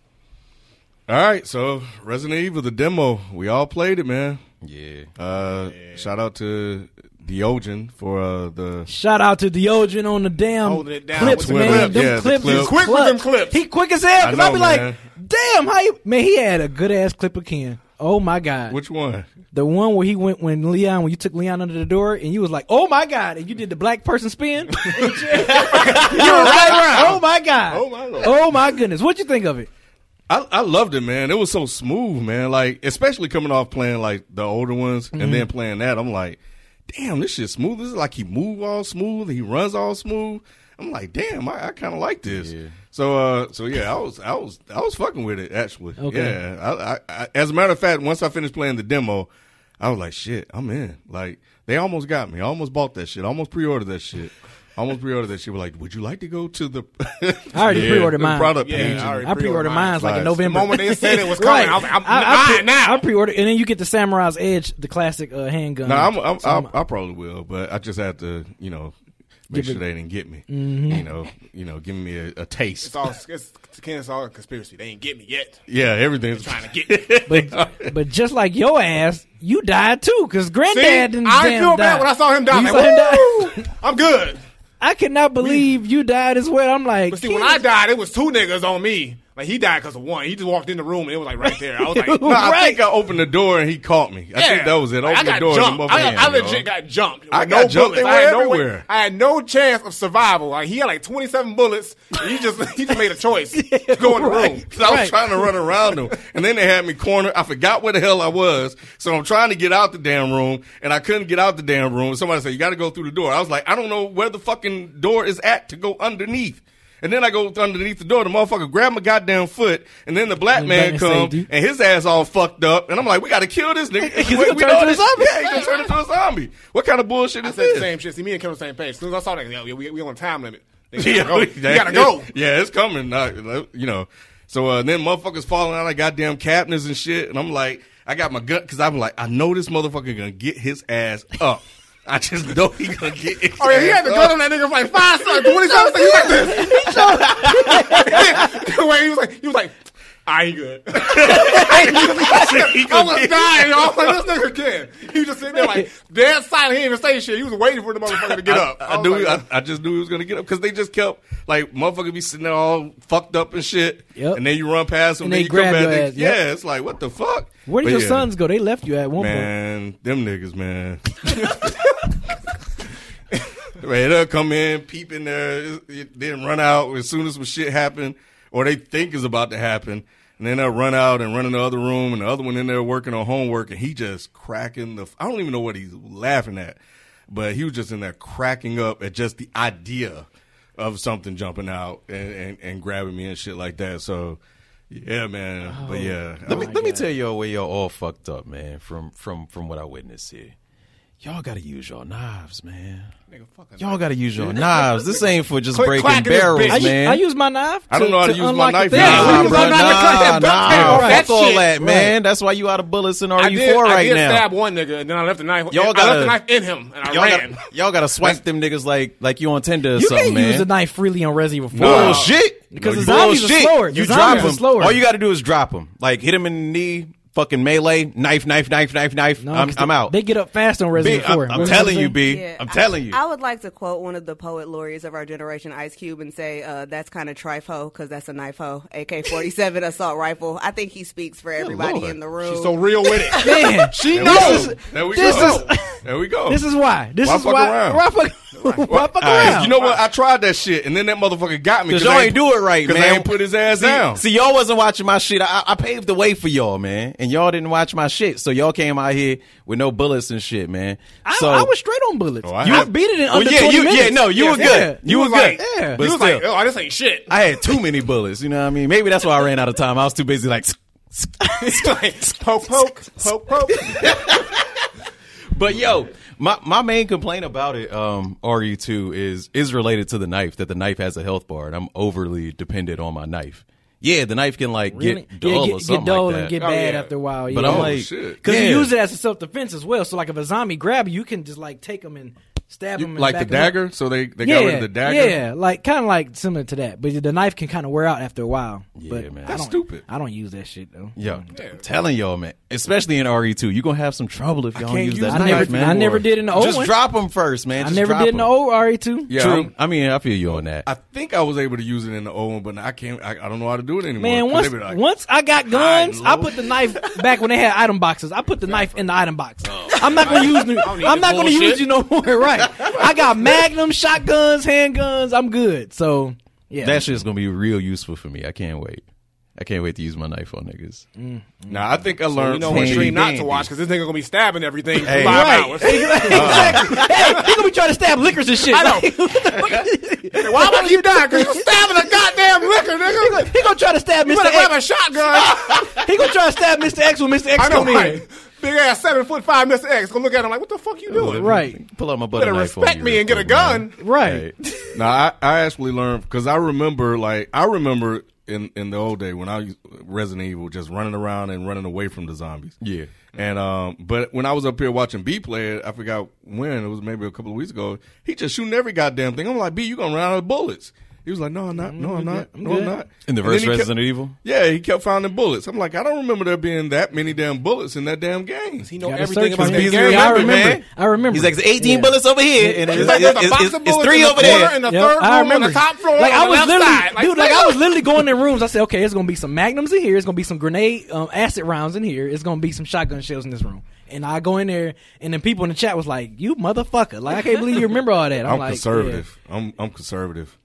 All right, so Resident Evil, the demo, we all played it, man. Yeah. Uh, Shout out to Diogen for uh, the Shout out to Diogen on the damn down clips, the man. clip. Them Yeah, the clips clip. Quick with them clips. He quick as hell. I Cause I, know, be like, damn, how you, man? He had a good ass clip of Ken. Oh my god, which one? the one where he went when Leon, when you took Leon under the door, and you was like, oh my god, and you did the black person spin. you was like, oh my god, Oh, my Lord. oh my goodness, What'd you think of it? I, I loved it, man. It was so smooth, man. Like, especially coming off playing like the older ones and then playing that, I'm like, damn, this shit smooth. This is like he move all smooth, he runs all smooth. I'm like, damn, I, I kind of like this. Yeah. So, uh, so yeah, I was, I was, I was fucking with it actually. Okay. Yeah. I, I, I, as a matter of fact, once I finished playing the demo, I was like, shit, I'm in. Like, they almost got me. I almost bought that shit. I almost pre-ordered that shit. I almost pre-ordered that shit. We're like, would you like to go to the? I already Yeah. pre-ordered the mine. product Yeah, page. I already I pre-ordered mine like in November. The moment they said it was coming, I was like, I'm buying now. I pre-ordered, and then you get the Samurai's Edge, the classic uh, handgun. No, I'm, I'm, So I'm, I probably will, but I just have to, you know, make sure it- they didn't get me. Mm-hmm. You know, you know, giving me a, a taste. It's all it's, it's all a conspiracy. They ain't get me yet. yeah, everything's Trying to get me. but but just like your ass, you died too, because See, granddad didn't I damn feel die. bad when I saw him die. You I'm saw him die? I'm good. I cannot not believe you died as well. I'm like, But see, when I died, it was two niggas on me. Like he died because of one. He just walked in the room and it was like right there. I was like, No, I think I opened the door and he caught me. I think that was it. Open I the door. and jumped. I, motherfucker- I legit got jumped. I got no jumped. They bullets. were I had no everywhere. I had no chance of survival. Like he had like twenty seven bullets. And he just he just made a choice to go in the room. 'Cause I was trying to run around them, and then they had me cornered. I forgot where the hell I was, so I'm trying to get out the damn room, and I couldn't get out the damn room. Somebody said you got to go through the door. I was like, I don't know where the fucking door is at to go underneath. And then I go underneath the door. The motherfucker grab my goddamn foot, and then the black And man back and come, saved and his ass all fucked up. And I'm like, we got to kill this nigga. He's We- gonna we turn know into a this- zombie. Yeah, he's gonna turn into a zombie. What kind of bullshit I is said the same shit. See me and Kim on the same page. As soon as I saw that, yeah, we we on time limit. They Yeah, gotta go. You gotta go. Yeah, it's coming. Uh, you know. So uh, then motherfuckers falling out of goddamn cabinets and shit, and I'm like, I got my gun because I'm like, I know this motherfucker gonna get his ass up. I just know he gonna get. His Oh yeah, he had the up. gun on that nigga for like five seconds, twenty seven seconds. He was like this. He The way he was like, he was like, "I ain't good." He I gonna was dying. I was like, "This nigga can." He was just sitting there like dead silent. He didn't even say shit. He was waiting for the motherfucker to get up. I, I was knew. like, I, I just knew he was gonna get up because they just kept like motherfuckers be sitting there all fucked up and shit. Yep. And then you run past them, And then they you come grab back. your they- ass, yep. Yeah, it's like what the fuck. Where did But your yeah. sons go? They left you at one point. Man, them niggas, man. man, they'll come in, peep in there, then run out as soon as some shit happen, or they think is about to happen, and then they'll run out and run in the other room, and the other one in there working on homework, and he just cracking the. I don't even know what he's laughing at, but he was just in there cracking up at just the idea of something jumping out and, and, and grabbing me and shit like that. So, yeah, man. but oh, yeah, Let oh me my let me tell y'all where y'all all fucked up, man. From from from what I witnessed here, y'all got to use your knives, man. Nigga, Y'all got to use your knives. This ain't for just Click, breaking clack this barrels, bitch. Man. I use my knife. I don't know how to use my unlock the knife thing. Nah, we bro, was not gonna cut that nah, duct nah. tape off Fuck all shit. that, man. That's why you out of bullets in I RE4 did, I right did now. stab one nigga, and then I left the knife. Y'all I gotta- left the knife in him, and I Y'all ran. got, y'all got to swipe them niggas like like you on Tinder or You something, can't man. use a knife freely on Resident Evil 4. No. Bullshit. Because No, the zombies are slower. The You zombies drop are them. slower. All you got to do is drop them. Like hit him in the knee, fucking melee, knife, knife, knife, knife, knife. No, I'm, 'cause I'm out. They get up fast on B, Resident I'm, 4. I'm What telling you, saying? B. Yeah, am telling you. I, I would like to quote one of the poet laureates of our generation, Ice Cube, and say uh, that's kind of trifo because that's a knife ho, AK forty seven assault rifle. I think he speaks for everybody Lord. in the room. She's so real with it. Man, She There we knows. go. There we this go. there we go. this is why. This Why is fuck why. around? Why fuck, why fuck All right, around? You know what? I tried that shit, and then that motherfucker got me Cause y'all ain't do it right, Cause man. I ain't put his ass see, down. See, y'all wasn't watching my shit. I, I paved the way for y'all, man, and y'all didn't watch my shit. So y'all came out here with no bullets and shit, man. I, so I was straight on bullets. Oh, I you have- beat it in well, under yeah, 20 you, minutes. yeah, no, you Yeah, were yeah. good. You were was good. like, yeah. but he was still, like, "Oh, this ain't shit." I had too many bullets. You know what I mean? Maybe that's why I ran out of time. I was too busy like. like, poke, poke, poke, poke. But yo, my my main complaint about it, um, RE2 is is related to the knife. That the knife has a health bar, and I'm overly dependent on my knife. Yeah, the knife can like Really? get dull yeah, or get, something get dull like that. and get Oh, bad yeah. after a while. But. I'm Oh, like, shit. Because yeah. you use it as a self defense as well. So like if a zombie grab you, you can just like take them and stab You- them. like the dagger, so they they got rid of the dagger. Yeah, like kind of like similar to that. But the knife can kind of wear out after a while. Yeah, but man. I That's don't, stupid. I don't use that shit though. Yo, mm. I'm telling y'all, man. Especially in RE2, you're gonna have some trouble if y'all don't can't use use that I knife, never, man. I never did in the old Just one. drop them first, man. I never drop did in the 'em. old RE two. Yeah, True. I'm- mean, I feel you on that. I think I was able to use it in the old one, but I can't. I, I don't know how to do it anymore. Man, once like, once I got guns, I put the knife back when they had item boxes. I put the knife in the item box. Oh. I'm not gonna use. new- I'm not gonna use you no more. Right? I got Magnum, shotguns, handguns. I'm good. So yeah, that shit's gonna be real useful for me. I can't wait. I can't wait to use my knife on niggas. Mm, mm. Nah, I think I learned. You know what stream not to watch because this nigga gonna be stabbing everything for Hey. five right. hours. exactly. hey, he gonna be trying to stab Lickers and shit. I know. Like, Why would you die? Because you're stabbing a goddamn Licker, nigga. he gonna try to stab You Mr. better grab a shotgun. He gonna try to stab Mr. X when Mr. X I know, come in. Right? Big ass seven foot five Mr. X gonna look at him like, what the fuck you doing? Right, Pull out my butter Better knife on respect you me real and get a quick, man. gun. right. Now I, I actually learned because I remember like I remember in in the old day when I was Resident Evil just running around and running away from the zombies. Yeah. And um, but when I was up here watching B play it, I forgot when it was maybe a couple of weeks ago. He just shooting every goddamn thing. I'm like, B, you gonna run out of bullets? He was like, "No, I'm not. No, I'm I'm not. I'm no, I'm not." In the And then first he kept- Resident Evil. Yeah, he kept finding bullets. I'm like, I don't remember there being that many damn bullets in that damn game. He know everything about that game. Yeah, I remember, remember. man. I remember. He's like, "There's 18 Yeah. bullets over here, and It's it's, like there's a it's- box it's- of it's bullets three over there." and the Yep, third I room on the top floor Like on I the was left literally, side. Like, dude. Like. I was literally going in rooms. I said, okay, it's gonna be some magnums in here. It's gonna be some grenade, um, acid rounds in here. It's gonna be some shotgun shells in this room. And I go in there, and then people in the chat was like, "You motherfucker!" Like I can't believe you remember all that. I'm, I'm like, conservative. I'm I'm conservative.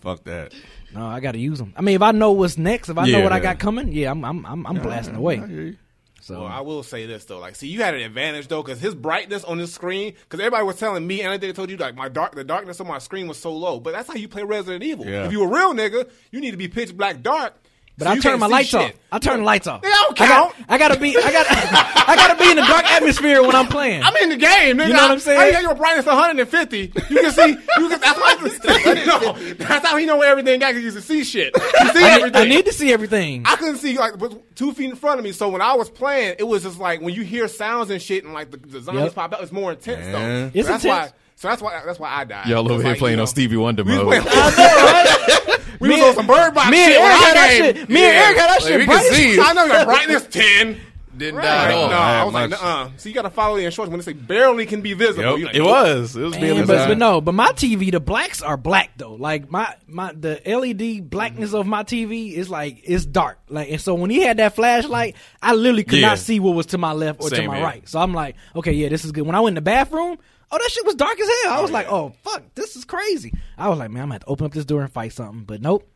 Fuck that. No, I got to use them. I mean, if I know what's next, if I know what I got coming, yeah, I'm I'm I'm, I'm blasting away. I hear you. So Well, I will say this though, like, see, you had an advantage though, because his brightness on his screen, because everybody was telling me, and I think they told you, like, my dark, the darkness on my screen was so low. But that's how you play Resident Evil. Yeah. If you a real nigga, you need to be pitch black dark. But so I turn my lights shit. off. I turn the lights off. They don't I got- count. I gotta be. I got. I gotta be in the dark atmosphere when I'm playing. I'm in the game, nigga. You know what I'm saying? I, I got your brightness 150. You can see. You can, that's, why, no, that's how he know where everything got. Because you can see shit. You see I, everything. need, I need to see everything. I couldn't see like two feet in front of me. So when I was playing, it was just like when you hear sounds and shit, and like the, the zombies Yep. pop out. It's more intense Man. though. It's so that's intense. why. So that's why. That's why I died. Y'all over here like, playing you know, on Stevie Wonder mode. I know, right? we was on some bird box Me and shit. when Eric had that shit. Me and Eric had that Like, shit. we can see. I know your brightness ten. Didn't Right. die at all. no, I man, was like, uh. So you got to follow the instructions when they say barely can be visible. Yep. Like, It was. It was Man, barely but, but no, but my TV, the blacks are black though. Like my my the LED blackness of my TV is like it's dark. Like and so when he had that flashlight, I literally could Yeah. not see what was to my left or to my here. right. So I'm like, okay, yeah, this is good. When I went in the bathroom, oh that shit was dark as hell. I oh, was like, oh fuck, this is crazy. I was like, man, I'm gonna have to open up this door and fight something. But nope.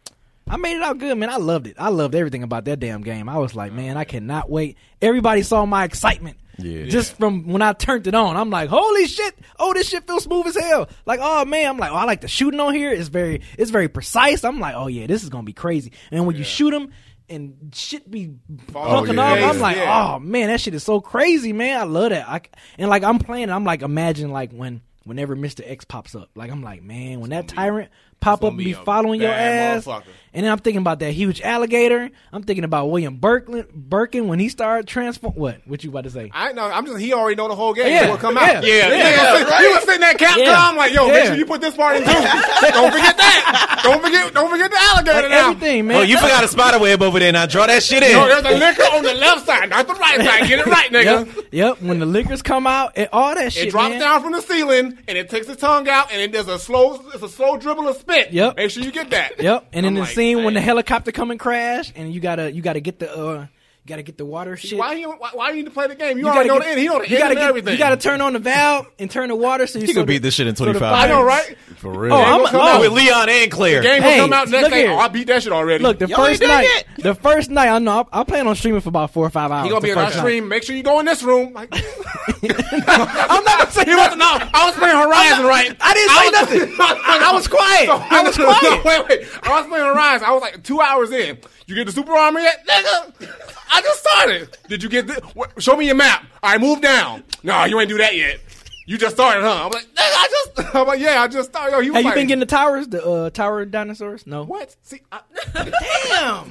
I made it out good, man. I loved it. I loved everything about that damn game. I was like, man, I cannot wait. Everybody saw my excitement. Yeah. Just from when I turned it on, I'm like, holy shit! Oh, this shit feels smooth as hell. Like, oh man, I'm like, oh, I like the shooting on here. It's very, it's very precise. I'm like, oh yeah, this is gonna be crazy. And when you shoot them and shit be fucking yeah. off, I'm like, Yeah. oh man, that shit is so crazy, man. I love that. I, and like I'm playing, I'm like, imagine like when whenever Mr. X pops up, like I'm like, man, when that tyrant pop up and be be following your ass. And then I'm thinking about that huge alligator. I'm thinking about William Birkin, Birkin when he started transform. What? What you about to say? I know. I'm just. He already know the whole game. Yeah, Yeah, will come out. yeah, He yeah, was sitting- He was sitting at Capcom Yeah. like, yo, Yeah. make sure you put this part in too. don't forget that. Don't forget. Don't forget the alligator Like now. everything, man. Oh, you forgot a spider web over there. Now draw that shit in. No, there's a Licker on the left side, not the right side. Get it right, nigga. Yep, yep. When the Lickers come out, and all that shit, It drops man. down from the ceiling and it takes its tongue out and it does a slow, it's a slow dribble of Yep. Make sure you get that. Yep. And I'm the like, scene when the helicopter come and crash, and you gotta you gotta get the uh you gotta get the water shit. Why you why, why you need to play the game? You, You already know gotta the get- end. He know the you end gotta and get- everything. You gotta turn on the valve and turn the water so you He so could beat this shit in 25 fire- I know, right? For real. Oh, I'm, gonna oh, with Leon and Claire. Game Hey, will come out next look day. Oh, I beat that shit already. Look, the Y'all first night, yet. the first night, I know I, I plan on streaming for about four or five hours. he gonna be the in our stream. Make sure you go in this room. Like, I'm not gonna say he was, no, I was playing Horizon, right? I didn't say nothing. I was quiet. I was quiet. Wait, wait. I was playing Horizon. I was like two hours in. You get the super armor yet, nigga? I just started. Did you get this? What, show me your map. All right, move down. No, you ain't do that yet. You just started, huh? I'm like, I just. I'm like, yeah, I just started. Yo, he was Have you like, been getting the towers, the uh, tower dinosaurs? No. what? See, I, Damn. now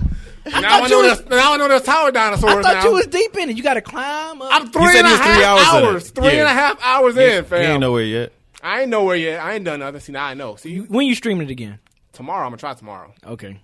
I thought know you there's now I know there's tower dinosaurs. I thought now. you was deep in it. You got to climb up. I'm three said and he a was three half hours in it. hours. Three and a half hours in, He fam. ain't nowhere yet. I ain't nowhere yet. I ain't done nothing. See, now I know. See, when you streaming it again? tomorrow I'm gonna try tomorrow. Okay.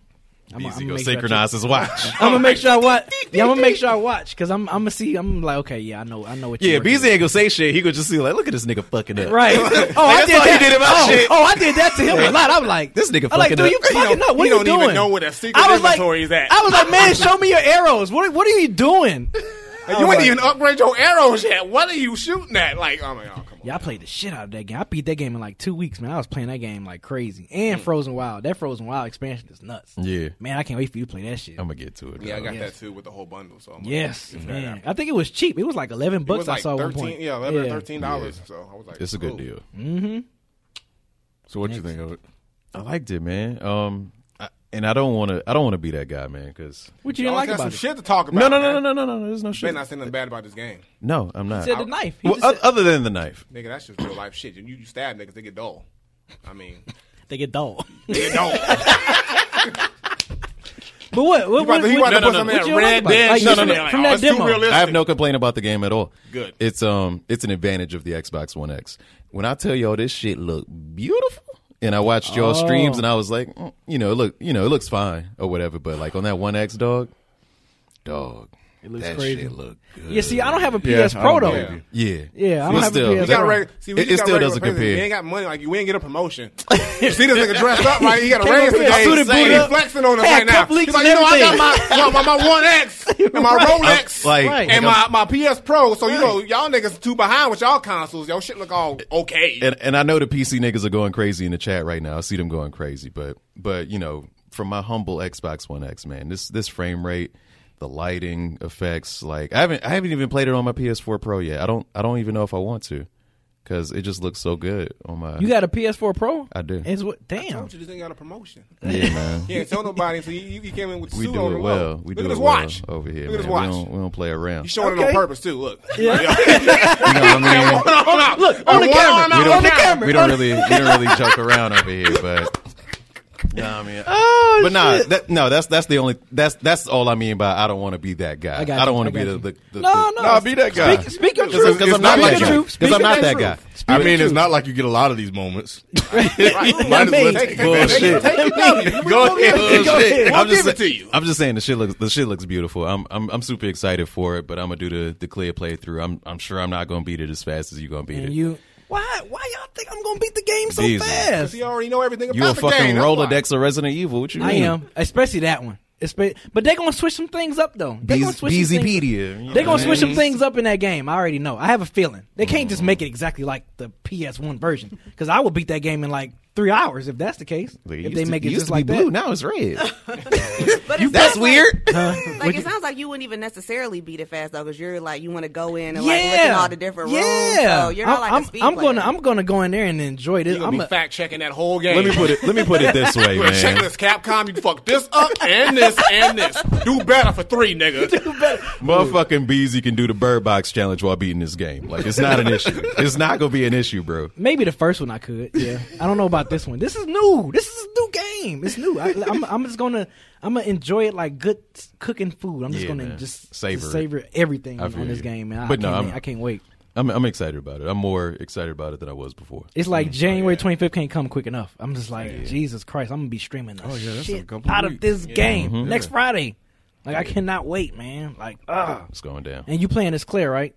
I'm Easy go synchronize his watch. I'm gonna make sure I watch. Yeah, I'm gonna make sure I watch because I'm. I'm gonna see. I'm like, okay, yeah, I know. I know what. Yeah, you're working Beezy ain't gonna say shit. He gonna just see like, look at this nigga fucking up. Right. Oh, I that's did all he that. did about oh, shit. oh, I did that to him a lot. I'm like, This nigga I'm like, dude, you fucking up. What he are you don't doing? even know where the secret I was like, inventory is at. I was like, man, show me your arrows. What What are you doing? And you ain't even upgrade your arrows yet. What are you shooting at? Like, oh my god, come on. Yeah, I played the shit out of that game. I beat that game in like two weeks, man. I was playing that game like crazy. And Frozen Wild. That Frozen Wild expansion is nuts. Yeah, Man, I can't wait for you to play that shit. I'm gonna get to it. Yeah, I got Yes. that too with the whole bundle. So I'm Yes, like, man. I think it was cheap. It was like eleven bucks. like I saw at one thirteen, point. yeah, eleven or thirteen dollars. Yeah. So I was like, It's a good cool. deal. Mm-hmm. So what you think of it? I liked it, man. Um, I, and I don't want to. I don't want to be that guy, man. Because What you You didn't always like got about some it? shit to talk about. no, no, no, man. no, no, no, no. There's no Ben shit. not saying nothing bad about this game. No, I'm not. He said the knife. He Well, just oth- said- other than the knife, Nigga, that's just real life shit. You, you stab niggas, they get dull. I mean, they get dull. they get dull. But what? What? He about to, what, about to what, put some what of you that don't like red about it? dead Like, shit from in that- Like, from oh, that it's too demo. realistic. I have no complaint about the game at all. Good. It's um, it's an advantage of the Xbox One X. When I tell y'all this shit look beautiful, and I watched y'all Oh. streams, and I was like, mm, you know, look, you know, it looks fine or whatever. But like on that One X dog, dog, It looks that crazy. shit look good. Yeah, see, I don't have a PS I Pro though. Yeah. yeah, Yeah, I don't But have still, a We PS got Pro. reg- see, we It- just it got still regular doesn't president. compare. We ain't got money. Like we ain't get a promotion. see this nigga dressed up right? He got a Came raise up here, today. suited, booted He's up. flexing on us Had right now. cup He's leaks like, you know, I got everything. my my, my One X and my Right. Rolex like, and my, my PS Pro. So you know, y'all niggas are too behind with y'all consoles. Y'all shit look all okay. and, and I know the PC niggas are going crazy in the chat right now. I see them going crazy, but but you know, from my humble Xbox One X, man, this this frame rate, the lighting effects, like I haven't I haven't even played it on my PS4 Pro yet. I don't I don't even know if I want to, because it just looks so good on my. You got a PS4 Pro? I do. It's what? I Damn. told you this ain't got a promotion. yeah, man. He ain't tell nobody until he, he came in with the We suit do on it the well. low. We Look do at it his well watch over here, Look at man. his We watch. don't we don't play around. He's showing it on purpose too. Look. Yeah. You know what I mean? Look on the camera. we don't, on the camera. we don't really we don't really joke around over here, but nah, I mean, Oh, but nah, that, no, that's that's the only that's that's all I mean by I don't want to be that guy. I got don't you, want I to be the, you. the, the No, no. Nah, be that guy. Speak, speak your Because truth. I'm not Speak like your that. truth. Because Speak I'm not your that truth. guy. I mean, it's not like you get a lot of these moments. Right. I mean, Take- take- Bullshit. take- take it down. Go ahead. Go ahead. We'll I'm just, give it to you. I'm just saying the shit looks the shit looks beautiful. I'm I'm I'm super excited for it, but I'm gonna do the the clear playthrough. I'm I'm sure I'm not gonna beat it as fast as you're gonna beat And it. you, why? Why y'all think I'm gonna beat the game so Diesel. fast? He already know everything You about a the fucking game. that's why. Rolodex of Resident Evil? What you mean? I am, especially that one. Espe- But they're gonna switch some things up though. They're gonna switch some things- Beezypedia. They're gonna switch some things up in that game. I already know. I have a feeling they can't just mm-hmm. make it exactly like the PS1 version because I will beat that game in like three hours if that's the case. It if they to- make it used just to be like blue, that. now it's red. But it That's sounds like- weird. Like it sounds like you wouldn't even necessarily beat it fast though, because you're like you want to go in and yeah, like look at all the different rooms. yeah. So you're not like I'm, a speed I'm gonna I'm gonna go in there and enjoy this. You gonna I'm a, fact checking that whole game. let me put it. Let me put it this way, You a man. checklist, Capcom. You fucked this up and this and this. Do better for three, nigga. Do better. Motherfucking Beezy can do the Bird Box challenge while beating this game. Like it's not an issue. It's not gonna be an issue, bro. maybe the first one I could. Yeah, I don't know about this one. This is new. This is a new game. It's new. I, I'm I'm just gonna I'm gonna enjoy it like good cooking food. I'm just Yeah, gonna man. just Savor just savor everything on feel this game, man. I, But no, can't, I'm- I can't wait. I'm I'm excited about it. I'm more excited about it than I was before. It's like Mm. January 25th can't come quick enough. I'm just like, Jesus Christ, I'm gonna be streaming the Oh, yeah, that's a shit couple out of weeks. this game Mhm. next Friday. Like I cannot wait, man. Like, ah. It's going down. And you playing as Claire, right?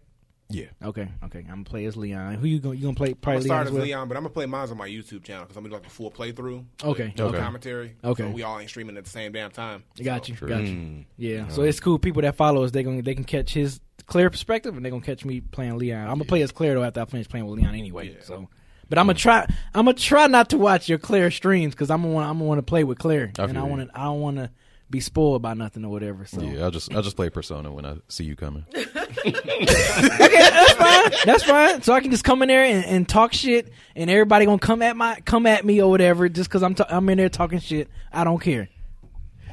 Yeah. Okay, okay. I'm gonna play as Leon. Who you gonna you gonna play? I'm gonna start Leon as as well. Leon, but I'm gonna play mine on my YouTube channel because I'm gonna do like a full playthrough. Okay. no Okay. commentary. Okay. So we all ain't streaming at the same damn time. Got you, True. got you. Mm. Yeah. So it's cool. People that follow us, they going they can catch his clear perspective, and they gonna catch me playing Leon. I'm gonna play as Claire though after I finish playing with Leon anyway. Yeah. So, but I'm gonna try. I'm gonna try not to watch your Claire streams because I'm gonna want, I'm gonna want to play with Claire, I and I want to I don't want to be spoiled by nothing or whatever. So Yeah, I'll just I'll just play Persona when I see you coming. okay, that's fine. That's fine. So I can just come in there and, and talk shit, and everybody gonna come at my come at me or whatever just because I'm ta- I'm in there talking shit. I don't care.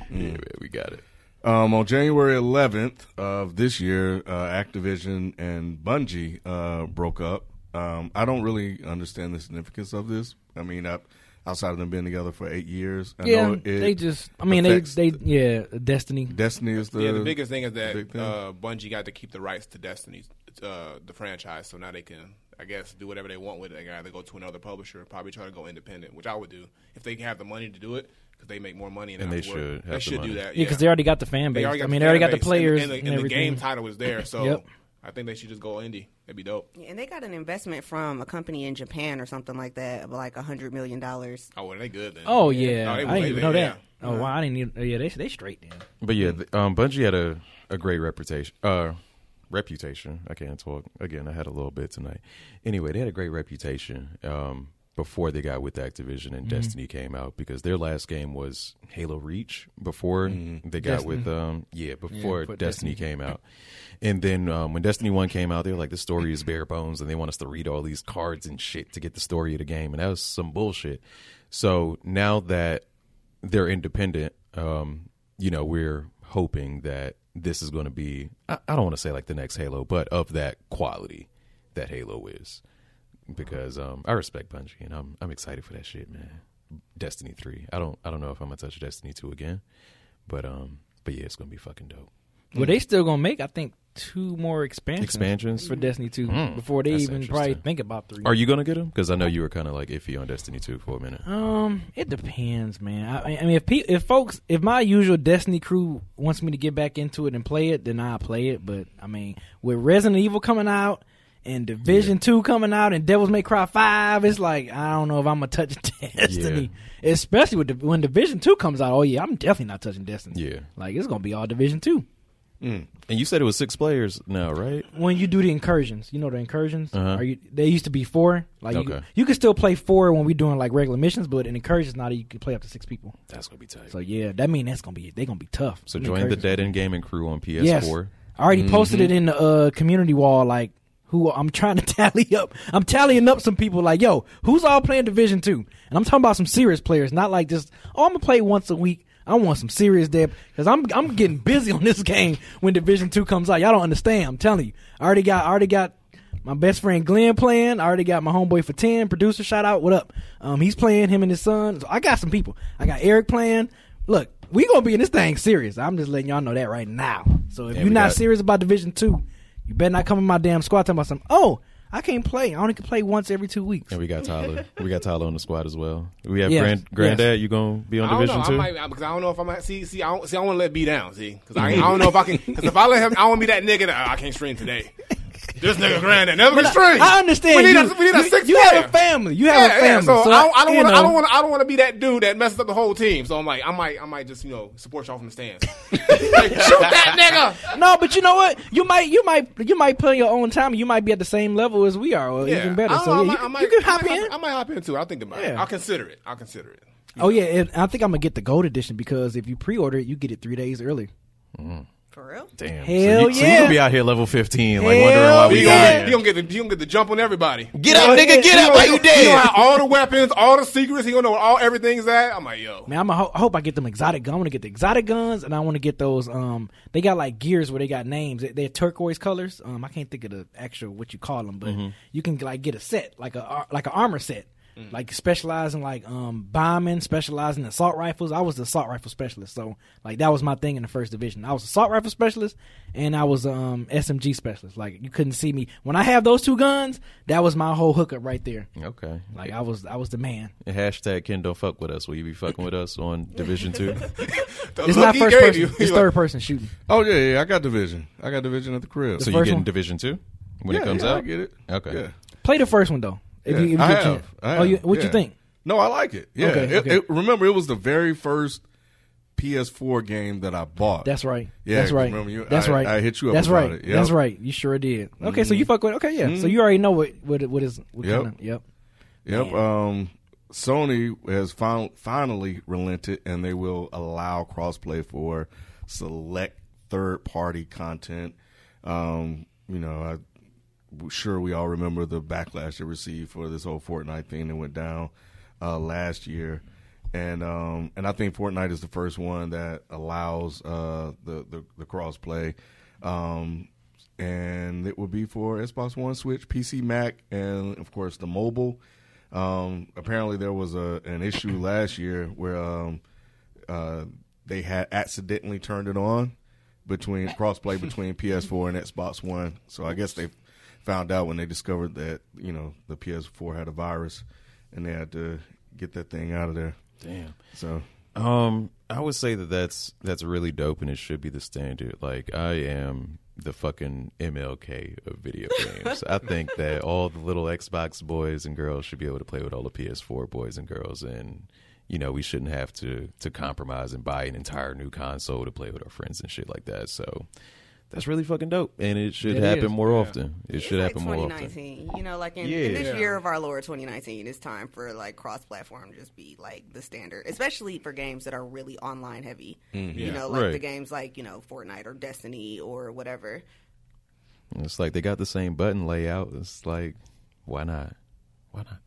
Yeah, man, we got it. Um, on January 11th of this year, uh, Activision and Bungie uh, broke up. Um, I don't really understand the significance of this. I mean, I, outside of them being together for eight years, I yeah, know it they just. I mean, they they yeah, Destiny. Destiny is the yeah, the biggest thing is that thing. uh, Bungie got to keep the rights to Destiny, uh, the franchise, so now they can, I guess, do whatever they want with it. They can either go to another publisher, probably try to go independent, which I would do if they can have the money to do it, because they make more money and, And they should have They the should money. do that. Yeah, because they already got the fan base. They I already got mean, the they already got the players and, and, and, the, and the game title was there. So Yep. I think they should just go indie. That'd be dope. And they got an investment from a company in Japan or something like that of like a hundred million dollars. Oh, well, they good then. Oh yeah, Oh, they- I didn't even know that. yeah. Oh wow, I didn't even. Yeah, they they straight then. But yeah, the, um, Bungie had a, a great reputation. Uh, reputation. I can't talk again. I had a little bit tonight. Anyway, they had a great reputation um, before they got with Activision Mm-hmm. and Destiny came out because their last game was Halo Reach before they got Destiny. with um yeah before before Destiny, Destiny. came out. And then um, when Destiny One came out, they were like, "The story is bare bones," and they want us to read all these cards and shit to get the story of the game, and that was some bullshit. So now that they're independent, um, you know, we're hoping that this is going to be, I, I don't want to say like the next Halo, but of that quality that Halo is. Because um, I respect Bungie and I'm I'm excited for that shit, man. Destiny three. I don't I don't know if I'm gonna touch Destiny two again, but um, but yeah, it's gonna be fucking dope. Well, they still gonna make. I think two more expansions, Expansions? for Destiny Two Mm, before they that's even probably think about three. Are you gonna get them? Because I know you were kind of like iffy on Destiny 2 for a minute. Um, it depends, man. I, I mean, if pe- if folks, if my usual Destiny crew wants me to get back into it and play it, then I'll play it. But I mean, with Resident Evil coming out and Division Two coming out and Devil's May Cry Five, it's like I don't know if I'm gonna touch Destiny, especially with the, when Division Two comes out. Oh yeah, I'm definitely not touching Destiny. Yeah. like it's gonna be all Division Two. And you said it was six players now, right? when you do the incursions, you know the incursions. Uh-huh. Are you? They used to be four. Like you, Okay. you can still play four when we're doing like regular missions, but in incursions now you can play up to six people. That's gonna be tight. So yeah, that mean that's gonna be they're gonna be tough. So join the. Dead End Gaming crew on PS4. Yes, I already posted it in the uh, community wall. Like who I'm trying to tally up. I'm tallying up some people. Like yo, who's all playing Division Two? And I'm talking about some serious players, not like just oh I'm gonna play once a week. I want some serious depth because I'm I'm getting busy on this game when Division Two comes out. Y'all don't understand. I'm telling you. I already got I already got my best friend Glenn playing. I already got my homeboy for ten producer. Shout out, what up? Um, he's playing him and his son. So I got some people. I got Eric playing. Look, we gonna be in this thing serious. I'm just letting y'all know that right now. So if And you're not got- serious about Division Two, you better not come in my damn squad talking about something. Oh, I can't play. I only can play once every two weeks. And we got Tyler. we got Tyler on the squad as well. We have Yes, grand, Granddad. You gonna be on I don't Division know. Two? I might because I don't know if I might see. See, I don't see. I want to let B down. See, because I, I don't know if I can. Because if I let him, I want to be that nigga that "Oh, I can't stream today. This nigga granddad never But can I, stream. I understand. We need you, a, we need a you- six you player. have a family. You have yeah, a family. yeah. So, I don't, I don't want to. I don't want. I don't want to be that dude that messes up the whole team. So I'm like, I might, I might just you know support y'all from the stands. like, shoot that nigga. No, but you know what? You might, you might, you might play your own time. You might be at the same level as we are, or Yeah, even better. I So yeah, I you, might- you can hop in. I might hop in too. I'll think about it. Yeah. I'll consider it. I'll consider it. Oh yeah, and I think I'm gonna get the gold edition because if you pre-order it, you get it three days early. Mm. For real? Damn. Hell so you, So you gonna be out here level 15, like Hell wondering why we gonna, yeah. get, he gonna get the he gonna get the jump on everybody. Get up, nigga. Get He up. gonna- Why you He gonna dead? have all the weapons, all the secrets. He gonna know where all everything's at. I'm like, yo. Man, I'm a ho- I hope I get them exotic. guns. I want to get the exotic guns, and I want to get those. Um, they got like gears where they got names. They- They're turquoise colors. Um, I can't think of the actual what you call them, but Mm-hmm. you can like get a set, like a like an armor set. Mm. Like specializing like um bombing, specializing in assault rifles. I was the assault rifle specialist, so like that was my thing in the first division. I was assault rifle specialist, and I was um SMG specialist. Like you couldn't see me when I have those two guns. That was my whole hookup right there. Okay. Like I was I was the man. And hashtag Ken don't fuck with us. Will you be fucking with us on Division Two? It's not first person. you, It's he third person shooting. Oh yeah, yeah. I got division. I got division at the crib. The so you first getting one? Division Two when yeah, it comes yeah, out? I get it. Okay. Yeah. Play the first one though. If Yeah, you, if you I have. I Oh, you, have. what you think? No, I like it. Yeah. Okay, It- okay. it- remember, it was the very first PS4 game that I bought. That's right. Yeah, That's right. remember you- That's I- right. I hit you up That's about right. it. Yep. Mm-hmm. That's right. You sure did. Okay, so you fuck with. Okay, yeah. So you already know what what what is. What Yep. Kind of, yep. Yep. Um, Sony has fin- finally relented, and they will allow crossplay for select third-party content. Um, you know, I, sure we all remember the backlash it received for this whole Fortnite thing that went down uh, last year, and um, and I think Fortnite is the first one that allows uh, the, the the. Um, and it will be for Xbox One, Switch, PC, Mac, and of course the mobile. Um, apparently, there was a an issue last year where um, uh, they had accidentally turned it on between crossplay between PS4 and Xbox One. So I guess they found out when they discovered that you know the PS4 had a virus, and they had to get that thing out of there. Damn. So Um, I would say that that's that's really dope, and it should be the standard. Like I am the fucking MLK of video games. I think that all the little Xbox boys and girls should be able to play with all the PS4 boys and girls, and you know we shouldn't have to to compromise and buy an entire new console to play with our friends and shit like that. So that's really fucking dope, and it should It happen is. more often. It It's should like happen more often. 2019. You know, like in, Yeah. in this Yeah. year of our Lord 2019, it's time for like cross-platform just be like the standard, especially for games that are really online heavy. Mm-hmm. You Yeah. know, like Right. the games like you know Fortnite or Destiny or whatever. It's like they got the same button layout. It's like, why not? Why not?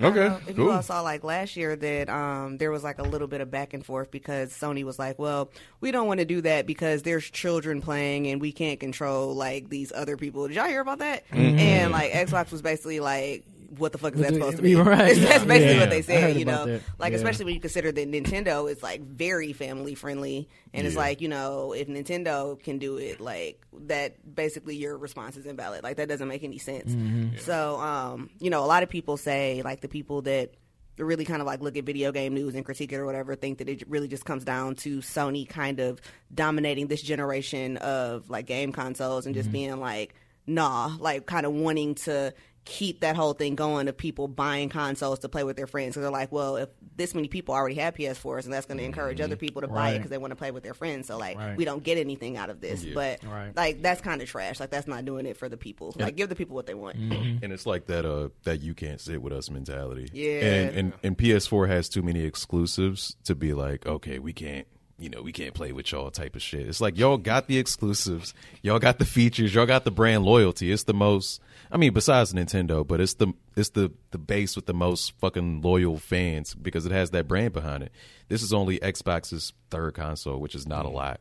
Okay, if cool. you all saw like last year that um, there was like a little bit of back and forth because Sony was like, well, we don't want to do that because there's children playing and we can't control like these other people. Did y'all hear about that? Mm-hmm. And like Xbox was basically like, what the fuck is that supposed to be? right. That's basically Yeah. what they said, you know. that. Like Yeah. especially when you consider that Nintendo is like very family friendly, and it's like you know if Nintendo can do it, like that, basically your response is invalid. Like that doesn't make any sense. Mm-hmm. So, um, you know, a lot of people say like the people that really kind of like look at video game news and critique it or whatever think that it really just comes down to Sony kind of dominating this generation of like game consoles and just Mm-hmm. being like nah like kind of wanting to keep that whole thing going of people buying consoles to play with their friends because they're like well if this many people already have ps4s and that's going to encourage other people to buy it because they want to play with their friends so like Right. we don't get anything out of this but Right. like that's kind of trash like that's not doing it for the people like give the people what they want and it's like that uh that you can't sit with us mentality. Yeah. And and, and PS4 has too many exclusives to be like, okay, we can't you know, we can't play with y'all type of shit. It's like y'all got the exclusives, y'all got the features, y'all got the brand loyalty. It's the most I mean, besides Nintendo, but it's the it's the the base with the most fucking loyal fans because it has that brand behind it. This is only Xbox's third console, which is not a lot.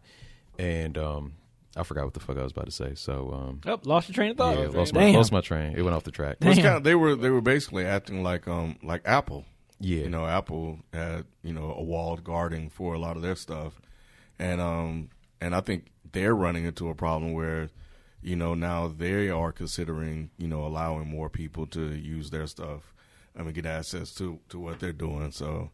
And um I forgot what the fuck I was about to say. So um Oh, lost your train of thought. yeah, lost my lost my train. It went off the track. Well, it's Damn. kind of, they were they were basically acting like um like Apple. Yeah. you know, Apple had you know a walled garden for a lot of their stuff, and um and I think they're running into a problem where, you know, now they are considering you know allowing more people to use their stuff, I mean get access to to what they're doing. So.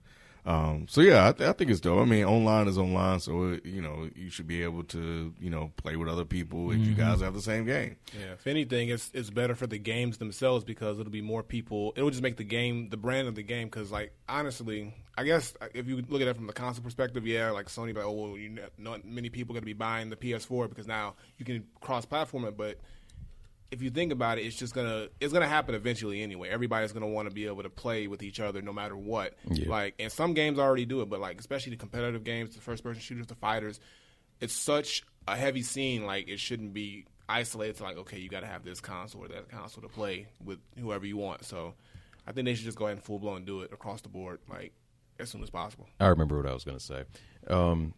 Um, so yeah, I, th- I think it's dope. I mean, online is online, so it, you know you should be able to you know play with other people if you guys have the same game. Yeah, if anything, it's it's better for the games themselves because it'll be more people. It'll just make the game, the brand of the game. Because like honestly, I guess if you look at it from the console perspective, yeah, like Sony, like oh well, you know, not many people are going to be buying the PS4 because now you can cross-platform it. But if you think about it, it's just gonna it's gonna happen eventually anyway. Everybody's gonna want to be able to play with each other no matter what. Yeah. Like, and some games already do it, but like especially the competitive games, the first-person shooters, the fighters, it's such a heavy scene. Like, it shouldn't be isolated to like, okay, you got to have this console or that console to play with whoever you want. So, I think they should just go ahead and full blown do it across the board, like as soon as possible. I remember what I was going to say. Um,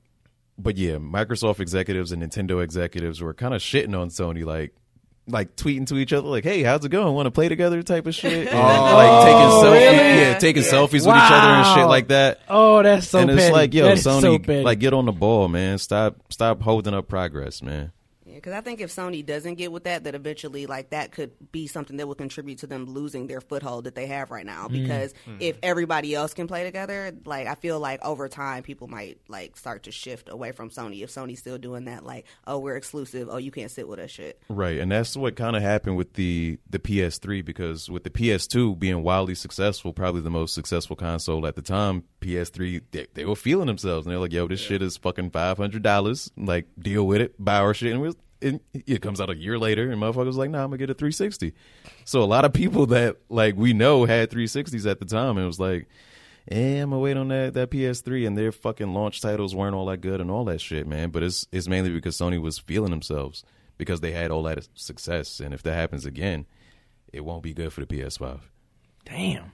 but yeah, Microsoft executives and Nintendo executives were kind of shitting on Sony, like like tweeting to each other, like, "Hey, how's it going? Want to play together?" type of shit. And like oh, taking selfies, really? yeah, taking selfies with each other and shit like that. Oh, that's so and it's petty. like, yo, That is Sony, so like, get on the ball, man. Stop, stop holding up progress, man. Because I think if Sony doesn't get with that, that eventually like that could be something that will contribute to them losing their foothold that they have right now. Mm. Because mm-hmm. if everybody else can play together, like I feel like over time people might like start to shift away from Sony if Sony's still doing that. Like, oh, we're exclusive. Oh, you can't sit with us. Shit. Right, and that's what kind of happened with the the PS3 because with the PS2 being wildly successful, probably the most successful console at the time, PS3 they, they were feeling themselves and they're like, "Yo, this shit is fucking five hundred dollars. Like, deal with it, buy our shit." And it, was, it, it comes out a year later, and motherfuckers like, "Nah, I'm gonna get a 360." So a lot of people that like we know had 360s at the time, and it was like. Eh, I'm gonna wait on that, that PS3 and their fucking launch titles weren't all that good and all that shit, man. But it's it's mainly because Sony was feeling themselves because they had all that success, and if that happens again, it won't be good for the PS5. Damn.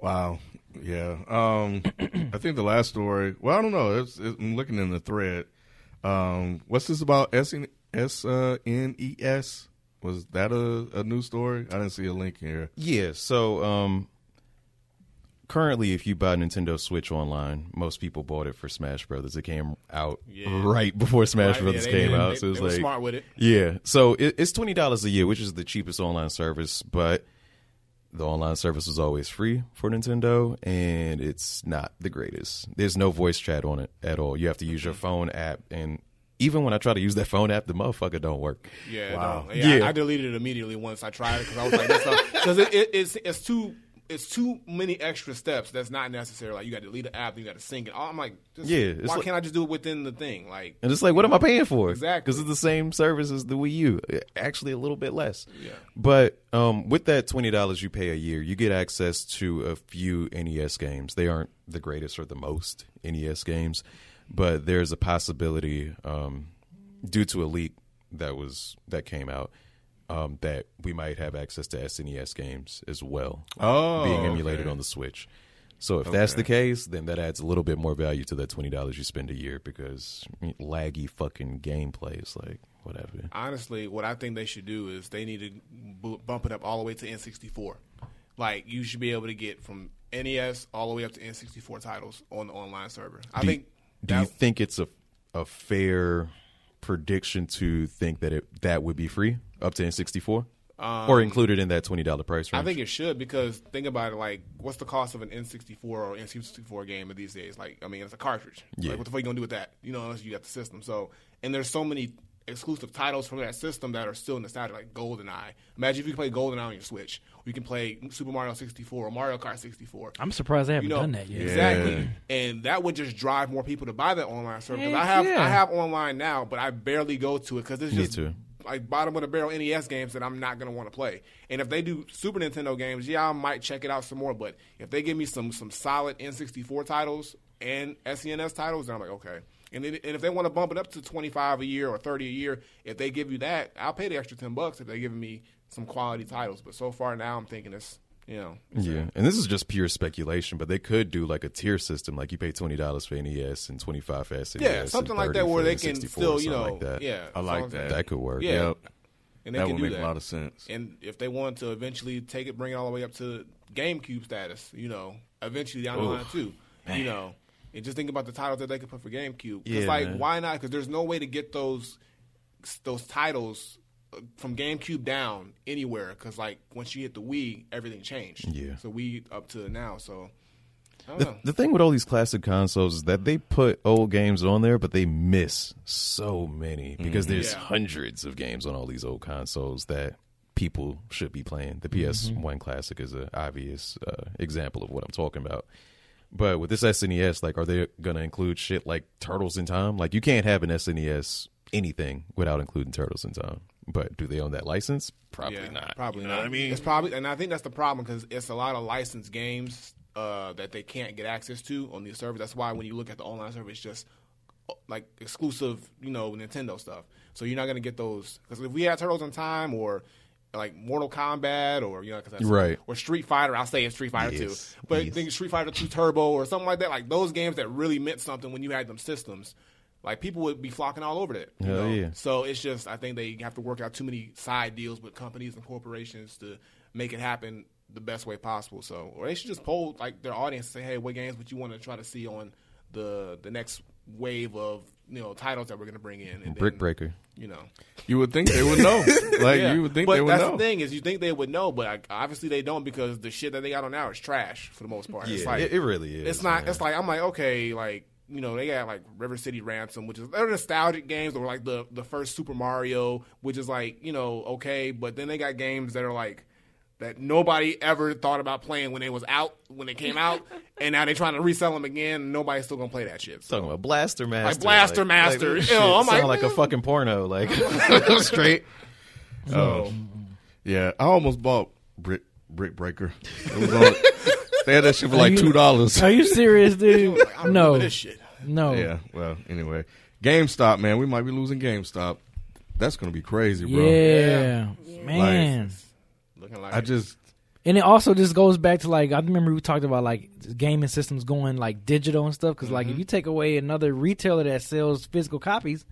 Wow. Yeah. Um, I think the last story. Well, I don't know. It's, it's, I'm looking in the thread. Um, what's this about? S N S uh, N E S. Was that a, a new story? I didn't see a link here. Yeah. So um, currently, if you buy Nintendo Switch online, most people bought it for Smash Brothers. It came out Yeah. right before Smash Right, Brothers yeah, came did. out, They- so it was they were like smart with it. Yeah. So it, it's twenty dollars a year, which is the cheapest online service, but the online service was always free for Nintendo, and it's not the greatest. There's no voice chat on it at all. You have to use your phone app, and even when I try to use that phone app, the motherfucker don't work. Yeah, Wow. no. yeah. Yeah. I, I deleted it immediately once I tried it because I was like, that's because it, it, it's it's too it's too many extra steps. That's not necessary. Like you got to delete the app, you got to sync it. I'm like, just, Yeah, it's why like- can't I just do it within the thing? Like, And it's like, what am I paying for? Exactly. Because it's the same service as the Wii U. Actually, a little bit less. Yeah. But um, with that twenty dollars you pay a year, you get access to a few NES games. They aren't the greatest or the most NES games, but there's a possibility, um, due to a leak that was that came out, um, that we might have access to SNES games as well, Oh, being emulated okay. on the Switch. So if that's the case, then that adds a little bit more value to that twenty dollars you spend a year because laggy fucking gameplay is like whatever. honestly, what I think they should do is they need to bu- bump it up all the way to N64. like you should be able to get from NES all the way up to N64 titles on the online server. I do think. Do you think it's a a fair prediction to think that it that would be free up to N64 or included in that twenty dollar price range? Um, I think it should because think about it. Like, what's the cost of an N64 or N64 game these days? Like, I mean, it's a cartridge. Yeah. Like, what the fuck you gonna do with that? You know, unless you got the system. So, and there's so many exclusive titles from that system that are still nostalgic, like GoldenEye. Imagine if you could play GoldenEye on your Switch. Or you can play Super Mario 64 or Mario Kart 64. I'm surprised they haven't You know, done that yet. Exactly, and that would just drive more people to buy that online service. 'Cause Heck I have yeah. I have online now, but I barely go to it because it's Me just too. like bottom of the barrel NES games that I'm not going to want to play. And if they do Super Nintendo games, yeah, I might check it out some more. But if they give me some some solid N64 titles and SNES titles, then I'm like, okay. And, then, and if they want to bump it up to 25 a year or 30 a year, if they give you that, I'll pay the extra 10 bucks if they're giving me some quality titles. But so far now, I'm thinking it's you know it's Yeah, and this is just pure speculation, but they could do like a tier system, like you pay twenty dollars for NES and twenty five for SNES. yeah something like that where they can still you know like that. yeah I like that. that could work. Yeah. Yep. and they That would make that. a lot of sense. And if they want to eventually take it, bring it all the way up to GameCube status, you know, eventually down the line too, you know, and just think about the titles that they could put for GameCube. It's Yeah, like man. why not? Because there's no way to get those those titles uh, from GameCube down anywhere. Because like once you hit the Wii, everything changed. Yeah. So we up to now. So The, the thing with all these classic consoles is that they put old games on there, but they miss so many because there's Yeah. hundreds of games on all these old consoles that people should be playing. The PS1 Classic is an obvious uh, example of what I'm talking about. But with this SNES, like, are they going to include shit like Turtles in Time? Like, you can't have an SNES anything without including Turtles in Time. But do they own that license? Probably Yeah, not. Probably You know not. I mean? it's probably, and I think that's the problem because it's a lot of licensed games uh, that they can't get access to on these servers. That's why when you look at the online server, it's just uh, like exclusive, you know, Nintendo stuff. So you're not gonna get those because if we had Turtles in Time or like Mortal Kombat or you know, 'cause that's, Right. or Street Fighter, I'll say it's Street Fighter Yes, 2. But yes. think Street Fighter 2 Turbo or something like that, like those games that really meant something when you had them systems. Like people would be flocking all over that. Hell know? yeah. So it's just I think they have to work out too many side deals with companies and corporations to make it happen the best way possible. So or they should just poll like their audience and say, hey, what games would you want to try to see on the the next wave of you know titles that we're going to bring in? And Brick then, Breaker. You know, You would think they would know. like yeah. you would think but they would that's know. the thing is you think they would know, but like, obviously they don't because the shit that they got on now is trash for the most part. it's Yeah, like it, it really is. it's not. man. It's like I'm like okay, like you know they got like River City Ransom, which is they're nostalgic games, or like the the first Super Mario, which is like you know okay, but then they got games that are like that nobody ever thought about playing when it was out when it came out, and now they're trying to resell them again. and Nobody's still gonna play that shit. So. talking about Blaster Master, Blaster Master. Like, Ew, I'm sound like, like a fucking porno, like straight. So, oh. oh. Yeah, I almost bought Brick Brick Breaker. It was on, they had that shit for like two dollars. Are you serious, dude? like, I no, this shit. no. Yeah. Well, anyway, GameStop, man, we might be losing GameStop. That's gonna be crazy, bro. Yeah, man. Looking like I just And it also just goes back to like I remember we talked about like gaming systems going like digital and stuff because like Mm-hmm. if you take away another retailer that sells physical copies,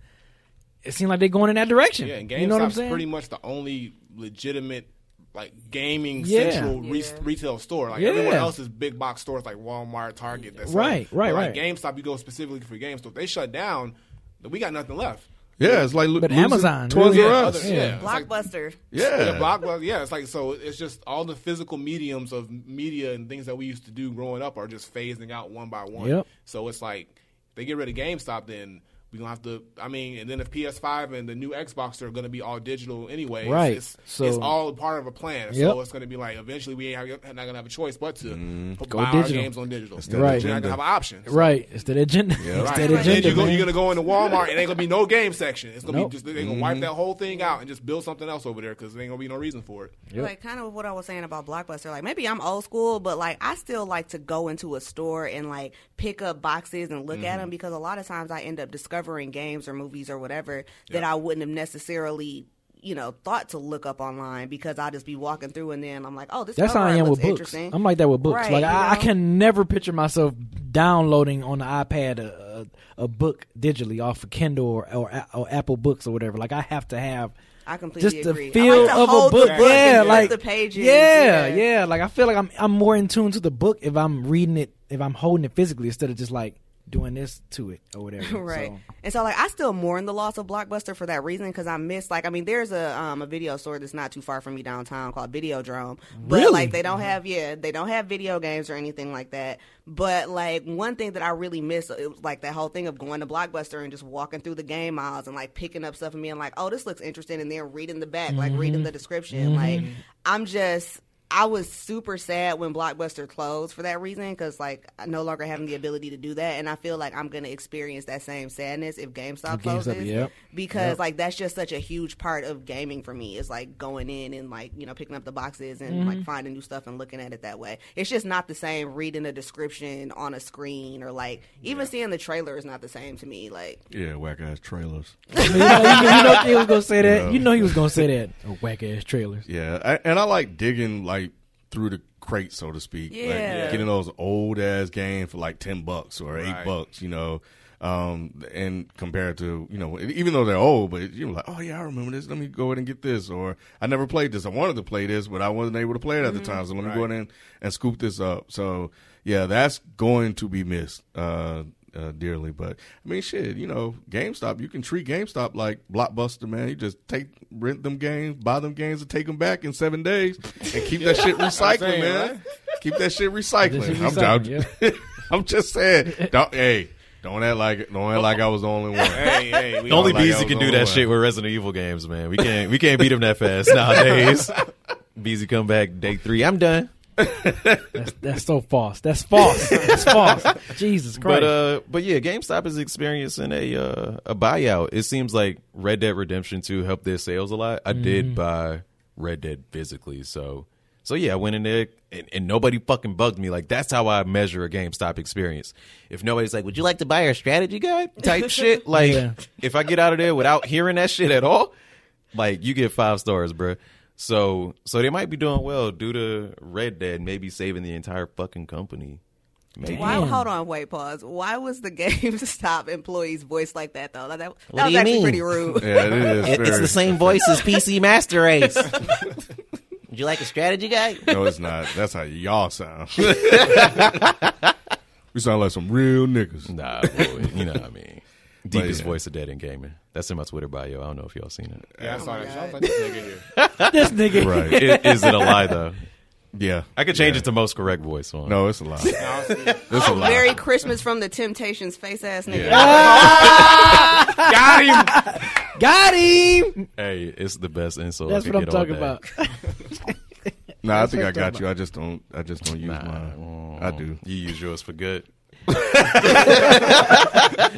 it seems like they're going in that direction. Yeah, and you know what I'm GameStop's saying? pretty much the only legitimate like gaming Yeah. central re- retail store. Like Yeah. everyone else is big box stores like Walmart, Target. That's Right, right, but, like, right. GameStop, you go specifically for GameStop. If they shut down, then we got nothing left. Yeah, it's like But Amazon, Toys really, R Us. Other- Yeah. it's Blockbuster. Yeah, yeah, Blockbuster. Yeah, it's like so. It's just all the physical mediums of media and things that we used to do growing up are just phasing out one by one. Yep. So it's like they get rid of GameStop, then we gonna have to. I mean, and then if PS5 and the new Xbox are gonna be all digital anyway, Right. It's, So- it's all part of a plan. Yep. So it's gonna be like eventually we ain't not gonna have a choice but to put, Go buy our games on digital. Instead of Right. You're not gonna have an option. So- Right, it's that agenda. It's Right. that And then agenda. you go, man. you're gonna go into Walmart and ain't gonna be no game section. It's gonna Nope. be just they're gonna wipe that whole thing out and just build something else over there because there ain't gonna be no reason for it. Yep. Like kind of what I was saying about Blockbuster. Like maybe I'm old school, but like I still like to go into a store and like pick up boxes and look at Mm-hmm. them because a lot of times I end up discovering games or movies or whatever that I wouldn't have necessarily. You know, thought to look up online because I'll just be walking through and then I'm like, oh, this That's how I am with books. I'm like that with books. Right, like I, I can never picture myself downloading on the iPad a, a, a book digitally off of Kindle or, or or Apple Books or whatever. Like I have to have I completely just the agree. Feel like of a book. book yeah, like the pages. Yeah, Yeah. yeah, Like I feel like I'm I'm more in tune to the book if I'm reading it, if I'm holding it physically instead of just like doing this to it or whatever. right. So, And so like I still mourn the loss of Blockbuster for that reason because I miss like I mean there's a um a video store that's not too far from me downtown called Videodrome. But Really? like they don't uh-huh. have yeah, they don't have video games or anything like that. But like one thing that I really miss it was like that whole thing of going to Blockbuster and just walking through the game aisles and like picking up stuff and being like, "Oh, this looks interesting," and then reading the back, like reading mm-hmm. the description. Like mm-hmm. I'm just I was super sad when Blockbuster closed for that reason because like I no longer having the ability to do that, and I feel like I'm gonna experience that same sadness if GameStop GameStop, closes. yep. Because like that's just such a huge part of gaming for me is like going in and like you know picking up the boxes and Mm-hmm. like finding new stuff and looking at it that way. It's just not the same reading the description on a screen or like even seeing the trailer is not the same to me. Like Yeah, whack ass trailers. you, know, you know he was gonna say that. Yeah. You know he was gonna say that. Oh, whack ass trailers. Yeah, I, and I like digging like through the crate, so to speak. Like, Yeah. getting those old ass games for like ten bucks or eight Right. bucks, you know. Um, and compared to you know, even though they're old, but you're like, oh yeah, I remember this. Let me go ahead and get this. Or I never played this. I wanted to play this, but I wasn't able to play it at the time. So let me go ahead and, and scoop this up. So yeah, that's going to be missed. Uh, uh, dearly, but I mean, shit, you know, GameStop. You can treat GameStop like Blockbuster, man. You just take rent them games, buy them games, and take them back in seven days, and keep that shit recycling, saying, man. right? Keep that shit recycling. Shit I'm, recycling, I'm, I'm just saying. Don't, hey, don't act like don't act like I was the only one. Hey, hey, we Only all like- Beezy can do that shit with Resident Evil games, man. We can't we can't beat him that fast nowadays. Beezy come back day three. I'm done. That's that's so false. That's false. That's false. Jesus Christ. But uh, but yeah, GameStop is experiencing a uh, a buyout. It seems like Red Dead Redemption 2 helped their sales a lot. I did buy Red Dead physically, so so yeah, I went in there and, and nobody fucking bugged me. Like that's how I measure a GameStop experience. If nobody's like, "Would you like to buy our strategy guide?" type shit, like Yeah. if I get out of there without hearing that shit at all, like you get five stars, bruh. So so they might be doing well due to Red Dead, maybe saving the entire fucking company. Maybe. why? Hold on, wait, pause. Why was the GameStop employee's voice like that though? That, that, What that do was you actually mean? pretty rude. Yeah, it is. It- it's the same voice as PC Master Race. Would you like a strategy guy? No, it's not. That's how y'all sound. we sound like some real niggas. Nah, boy, you know what I mean. Deepest yeah. voice of Dead End Gaming. That's in my Twitter bio. I don't know if y'all seen it. Yeah, I Oh saw my that. shit. I was like, this nigga here. this nigga. Right. I- Is, it a lie though? Yeah. I could change it to most correct voice on. No, it's a lie. No, I. It's a oh, lie. Merry Christmas from the Temptations face ass nigga. Got him. Got him. Hey, it's the best insult. That's what I'm get talking day. about. No, I think I got talking you. I just don't. I just don't use mine. I do. You use yours for good.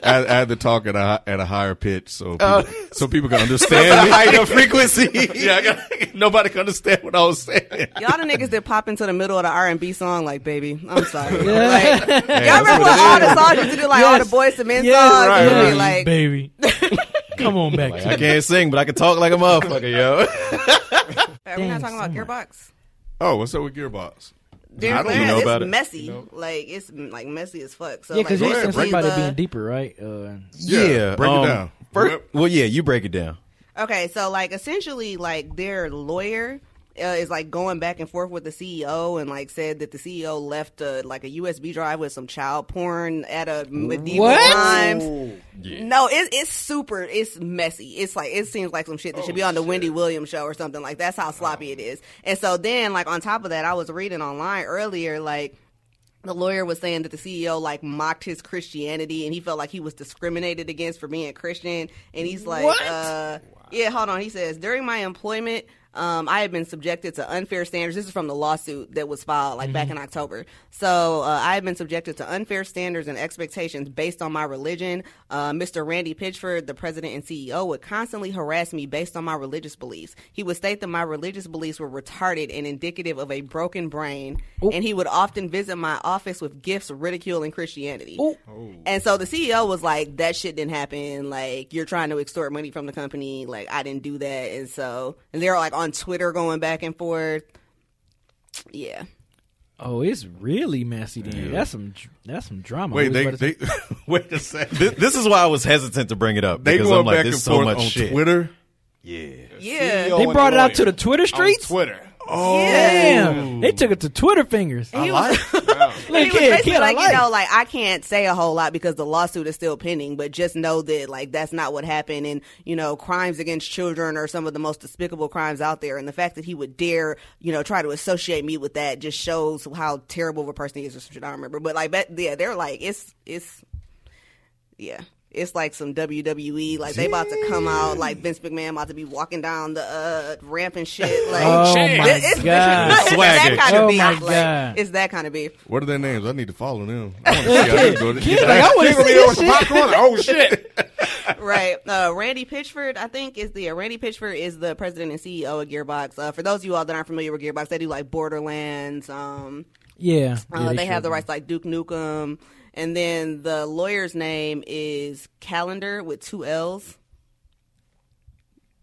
I, I had to talk at a at a higher pitch so people, oh. so people can understand me. Higher frequency. yeah, I got, nobody can understand what I was saying. Y'all the niggas that pop into the middle of the R and B song, like baby, I'm sorry. Yeah. Like, y'all remember what when it all is. the songs used to do like all the Boyz II Men Yes, songs? right, It would be like, baby. Come on back. Like, to I can't sing, but I can talk like a motherfucker, yo. Are we not Damn, talking about someone. Gearbox? Oh, what's up with Gearbox? Gearbox, I don't even know it's about it. messy. Like it's like messy as fuck. So Yeah, because like, you ahead, said break somebody the- being deeper, right? Uh, Yeah, break it um, down. fir- Yep. well, yeah, you break it down. Okay, so like essentially, like their lawyer uh, is like going back and forth with the CEO, and like said that the CEO left uh, like a USB drive with some child porn at a medieval What? times. No, it, it's super. It's messy. It's like it seems like some shit that should be on the Wendy Williams show or something like. That's how sloppy it is. And so then, like on top of that, I was reading online earlier, like the lawyer was saying that the CEO like mocked his Christianity and he felt like he was discriminated against for being a Christian. And he's like, What? uh, yeah, hold on. He says, during my employment, um, I have been subjected to unfair standards. This is from the lawsuit that was filed like back in October. So uh, I have been subjected to unfair standards and expectations based on my religion. Uh, Mr. Randy Pitchford, the president and CEO, would constantly harass me based on my religious beliefs. He would state that my religious beliefs were retarded and indicative of a broken brain, and he would often visit my office with gifts ridiculing Christianity. Ooh. And so the CEO was like, "That shit didn't happen. Like you're trying to extort money from the company. Like I didn't do that." And so and they're like on Twitter going back and forth. Yeah. Oh, it's really messy. Then that's some that's some drama. Wait, they they wait a second. This, this is why I was hesitant to bring it up They because going I'm like, back there's and so forth much on shit. Twitter. Yeah, Yeah. CEO they brought it out to the Twitter on streets. Twitter. Oh, Damn, they took it to Twitter fingers. He was, Look, he was kid, basically kid, I like, like. you know, like I can't say a whole lot because the lawsuit is still pending, but just know that like that's not what happened and you know, crimes against children are some of the most despicable crimes out there and the fact that he would dare, you know, try to associate me with that just shows how terrible of a person he is or some shit I don't remember. But like but, yeah, they're like it's it's yeah. It's like some WWE, like they about to come out, like Vince McMahon about to be walking down the uh, ramp and shit. Like, Oh shit. my it- it's, god! it's that kind of Oh beef. my like, God. it's that kind of beef. What are their names? I need to follow them. I want to see how they go. Kid, like, I want to see this shit. popcorn. Oh shit! right. Uh, Randy Pitchford, I think, is the uh, Randy Pitchford is the president and CEO of Gearbox. Uh, for those of you all that aren't familiar with Gearbox, they do like Borderlands. Um, Yeah, uh, yeah, they, have sure the do. rights like Duke Nukem, and then the lawyer's name is Callender with two L's.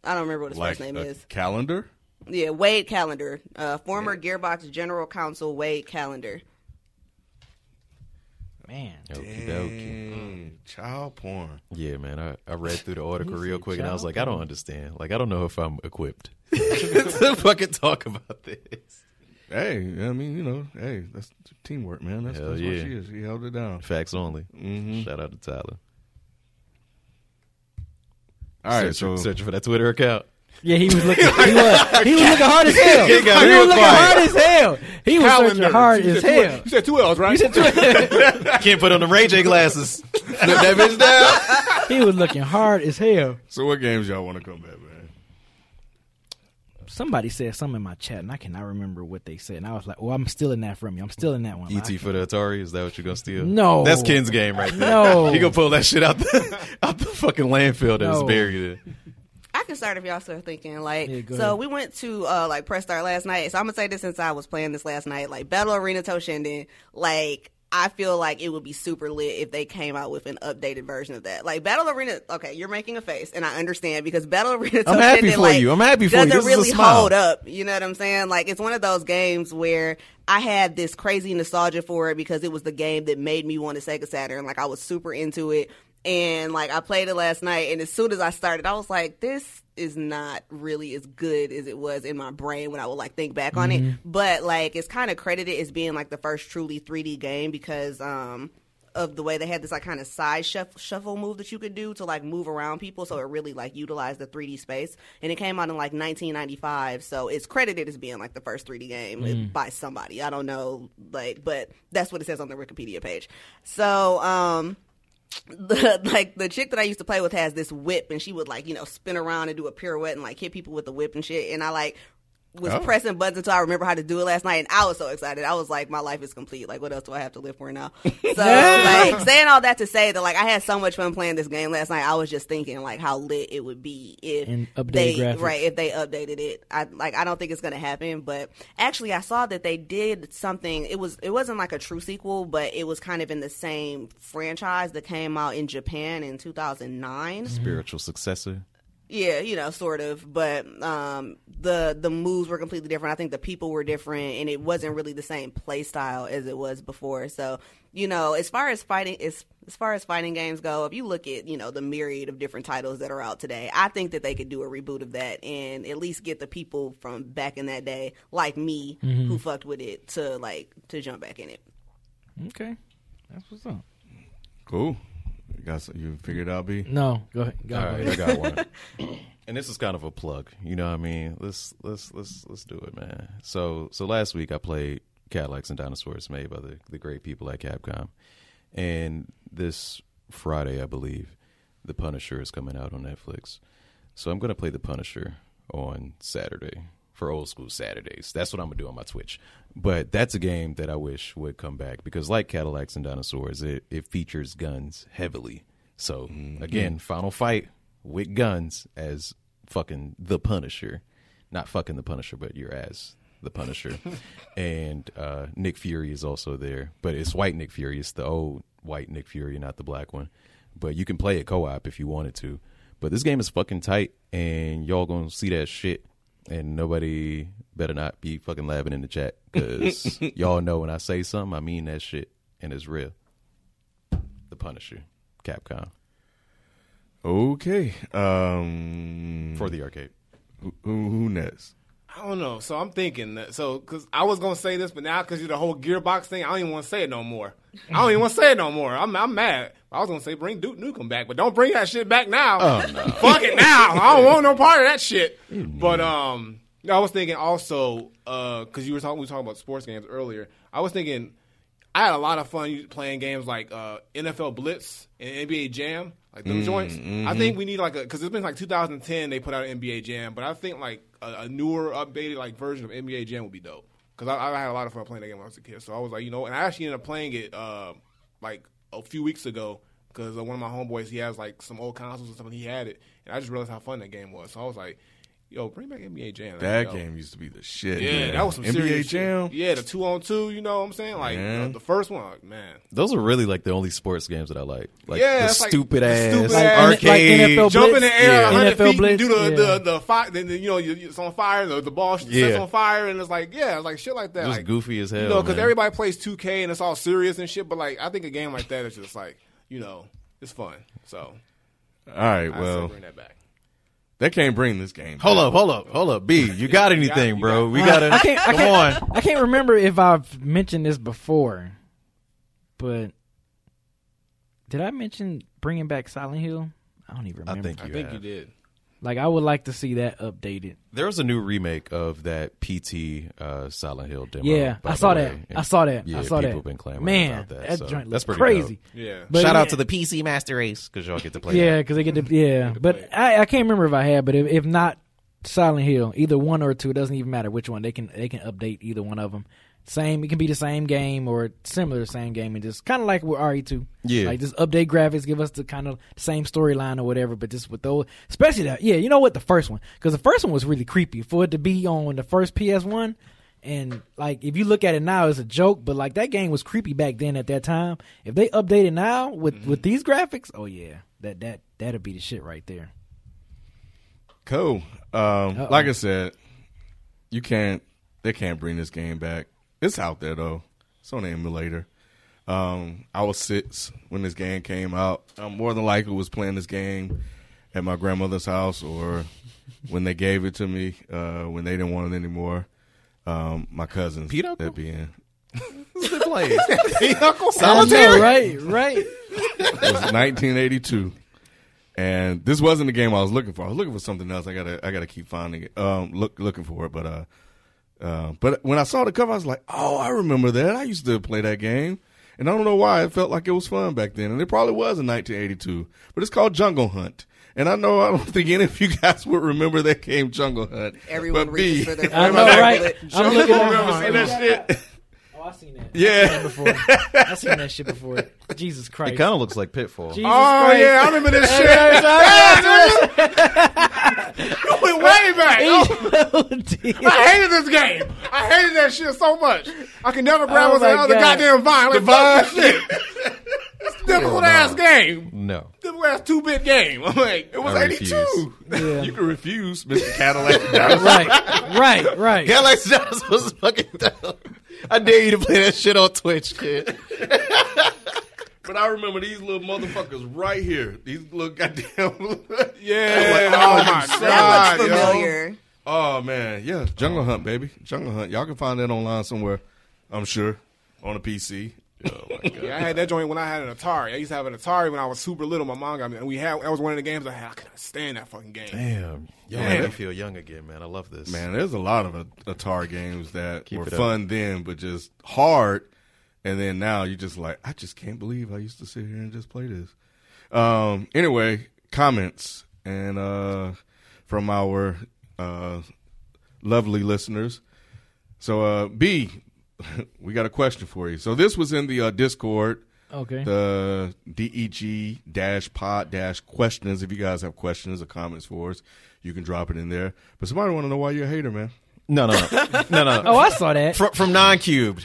I don't remember what his like first name a is. Callender. Yeah, Wade Callender, uh, former Gearbox General Counsel Wade Callender. Man, Okey-dokey. Dang, child porn. Yeah, man. I, I read through the article real quick and I was child like, I don't understand. Like, I don't know if I'm equipped to fucking talk about this. Hey, I mean, you know, hey, that's teamwork, man. That's, Hell that's yeah. what she is. He held it down. Facts only. Mhm. Shout out to Tyler. All right, Search- so searching for that Twitter account. yeah, he was looking. He was, he was looking hard as hell. He He, was looking quiet. hard as hell. He was searching Callender. hard You as said two- hell. You said two L's, right? Can't put on the Ray J glasses. Flip that bitch down. He was looking hard as hell. so what games y'all want to come back, man? Somebody said something in my chat, and I cannot remember what they said. And I was like, "Oh, I'm stealing that from you. I'm stealing that one." ET for the Atari. Is that what you're gonna steal? No. that's Ken's game right there. No. he gonna pull that shit out the out the fucking landfill that No. buried. in. I can start if y'all start thinking. Like, Yeah, so ahead. we went to uh like press start last night. So I'm gonna say this since I was playing this last night. Like Battle Arena Toshinden, like I feel like it would be super lit if they came out with an updated version of that. Like Battle Arena, okay, you're making a face, and I understand because Battle Arena I'm happy for like, you. I'm happy for you. doesn't is a really hold up. You know what I'm saying? Like it's one of those games where I had this crazy nostalgia for it because it was the game that made me want to Sega Saturn. Like I was super into it. And like I played it last night, and as soon as I started, I was like, "This is not really as good as it was in my brain when I would like think back on it." But like, it's kind of credited as being like the first truly 3D game because um of the way they had this like kind of side shuff- shuffle move that you could do to like move around people, so it really like utilized the 3D space. And it came out in like 1995, so it's credited as being like the first 3D game by somebody. I don't know, like, but that's what it says on the Wikipedia page. So, um the like the chick that I used to play with has this whip and she would like, you know, spin around and do a pirouette and like hit people with the whip and shit. And I like was Oh. pressing buttons until I remember how to do it last night and I was so excited. I was like, my life is complete. Like what else do I have to live for now? So like saying all that to say that like I had so much fun playing this game last night, I was just thinking like how lit it would be if And updated they graphics. right if they updated it. I like I don't think it's gonna happen, but actually I saw that they did something. It was it wasn't like a true sequel, but it was kind of in the same franchise that came out in Japan in 2009. Spiritual successor. Yeah, you know, sort of, but um, the the moves were completely different. I think the people were different, and it wasn't really the same play style as it was before. So, you know, as far as fighting as as far as fighting games go, if you look at you know the myriad of different titles that are out today, I think that they could do a reboot of that and at least get the people from back in that day, like me, who fucked with it, to like to jump back in it. Okay, that's what's up. Cool. You got some, you figured out, B? No, go ahead. Go All ahead. I got one. and this is kind of a plug. You know what I mean? Let's let's let's let's do it, man. So so last week I played Cadillacs and Dinosaurs made by the, the great people at Capcom. And this Friday, I believe, The Punisher is coming out on Netflix. So I'm gonna play The Punisher on Saturday for old school Saturdays. That's what I'm gonna do on my Twitch. But that's a game that I wish would come back because like Cadillacs and Dinosaurs, it, it features guns heavily. So again, final fight with guns as fucking the Punisher. Not fucking the Punisher, but you're as the Punisher. and uh, Nick Fury is also there. But it's white Nick Fury. It's the old white Nick Fury, not the black one. But you can play it co op if you wanted to. But this game is fucking tight and y'all gonna see that shit and nobody better not be fucking laughing in the chat because y'all know when I say something, I mean that shit, and it's real. The Punisher, Capcom Okay. Um, for the arcade. who, who who next? I don't know. So I'm thinking that. So because I was gonna say this, but now because you're the whole Gearbox thing, I don't even want to say it no more. I don't even want to say it no more. I'm I'm mad. I was gonna say bring Duke Nukem back, but don't bring that shit back now. Oh, no. Fuck it now. I don't want no part of that shit. But um, I was thinking also because you were talking we were talking about sports games earlier. I was thinking I had a lot of fun playing games like uh, NFL Blitz and NBA Jam, like those joints. I think we need like a because it's been like 2010 they put out NBA Jam, but I think like a, a newer, updated like version of NBA Jam would be dope. Because I, I had a lot of fun playing that game when I was a kid. So I was like, you know, and I actually ended up playing it uh, like a few weeks ago because uh, one of my homeboys he has like some old consoles and stuff, and he had it, and I just realized how fun that game was. So I was like, yo, bring back NBA Jam. That Yo. game used to be the shit. Yeah, man. that was some NBA serious shit. Jam. Yeah, the two on two. You know what I'm saying? Like Yeah. uh, the first one, like, man. Those are really like the only sports games that I like. Like Yeah, the it's like stupid the ass stupid Like, ass- like arcade. NFL Jump in the air, Yeah. 100 feet, Blitz, do the, yeah. the the fire. Then you know it's on fire. The, the ball sets Yeah. on fire, and it's like yeah, it's like shit like that. Just like, goofy as hell. You know, because everybody plays 2K and it's all serious and shit. But like, I think a game like that is just like you know, it's fun. So All right. I Well, bring that back. They can't bring this game. Hold back. up, hold up, hold up. B, you got anything, you bro? got- we gotta. I can't, I come can't, on. I can't remember if I've mentioned this before, but did I mention bringing back Silent Hill? I don't even remember. I remember. think I think you did. Like I would like to see that updated. There was a new remake of that PT uh, Silent Hill demo. Yeah, I saw that. And I saw that. Yeah, I saw people that. have been clamoring Man, about that. that so joint that's pretty crazy. Yeah. But Shout yeah, out to the PC Master Race because y'all get to play. Yeah, because they get to. yeah. But I, I can't remember if I had. But if, if not, Silent Hill, either one or two, it doesn't even matter which one. They can they can update either one of them. Same, it can be the same game or similar to the same game, and just kind of like with RE two. Yeah. like just update graphics, give us the kind of same storyline or whatever. But just with those, especially that, yeah, you know what, the first one, because the first one was really creepy for it to be on the first PS one. And like, if you look at it now, it's a joke, but like that game was creepy back then at that time. If they update it now with Mm-hmm. with these graphics, oh yeah, that that that'll be the shit right there. Cool. Um, like I said, you can't. They can't bring this game back. It's out there though. It's on the emulator. Um, I was six when this game came out. I more than likely was playing this game at my grandmother's house or when they gave it to me uh, when they didn't want it anymore. Um, my cousins Pete that be in. They play. Solitaire, right, right. It was 1982, and this wasn't the game I was looking for. I was looking for something else. I gotta, I gotta keep finding it, um, look, looking for it. But, uh, uh, but when I saw the cover, I was like, oh, I remember that. I used to play that game, and I don't know why it felt like it was fun back then, and it probably was in 1982. But it's called Jungle Hunt. And I know I don't think any of you guys would remember that game, Jungle Hunt. Everyone but reaches B, for their I know, first right? bullet. I'm looking at remember my seeing that shit. Oh, I seen that. Yeah. I seen that before. I seen that shit before. Jesus Christ. It kind of looks like Pitfall. Jesus Oh Christ. yeah, I remember this shit. You went way back. Oh, I hated this game. I hated that shit so much. I can never grab Oh what's the God. goddamn vine. Like, fuck this shit. It's a difficult ass game. No. Difficult ass two bit game. I'm like, it was I 82. Yeah. You can refuse, Mr. Cadillac. right, right, right. Yeah, like Jones was fucking dumb. I dare you to play that shit on Twitch, kid. But I remember these little motherfuckers right here. These little goddamn. Yeah. Like, oh oh, my that god. Looks yo. familiar. oh man, yeah, Jungle Hunt, baby, Jungle Hunt. Y'all can find that online somewhere. I'm sure on a PC. Oh my god. Yeah, I had that joint when I had an Atari. I used to have an Atari when I was super little. My mom got me, and we had. That was one of the games I had. I couldn't stand that fucking game. Damn. Y'all Damn. make me feel young again, man. I love this. Man, there's a lot of Atari games that Keep were it up. fun then, but just hard. And then now you're just like, I just can't believe I used to sit here and just play this. Um, anyway, comments and uh, from our uh, lovely listeners. So, uh, B, we got a question for you. So this was in the uh, Discord Okay. the DEG dash pod dash questions. If you guys have questions or comments for us, you can drop it in there. But somebody want to know why you're a hater, man. no, no, no, no, no. oh, I saw that. from, from non cubed.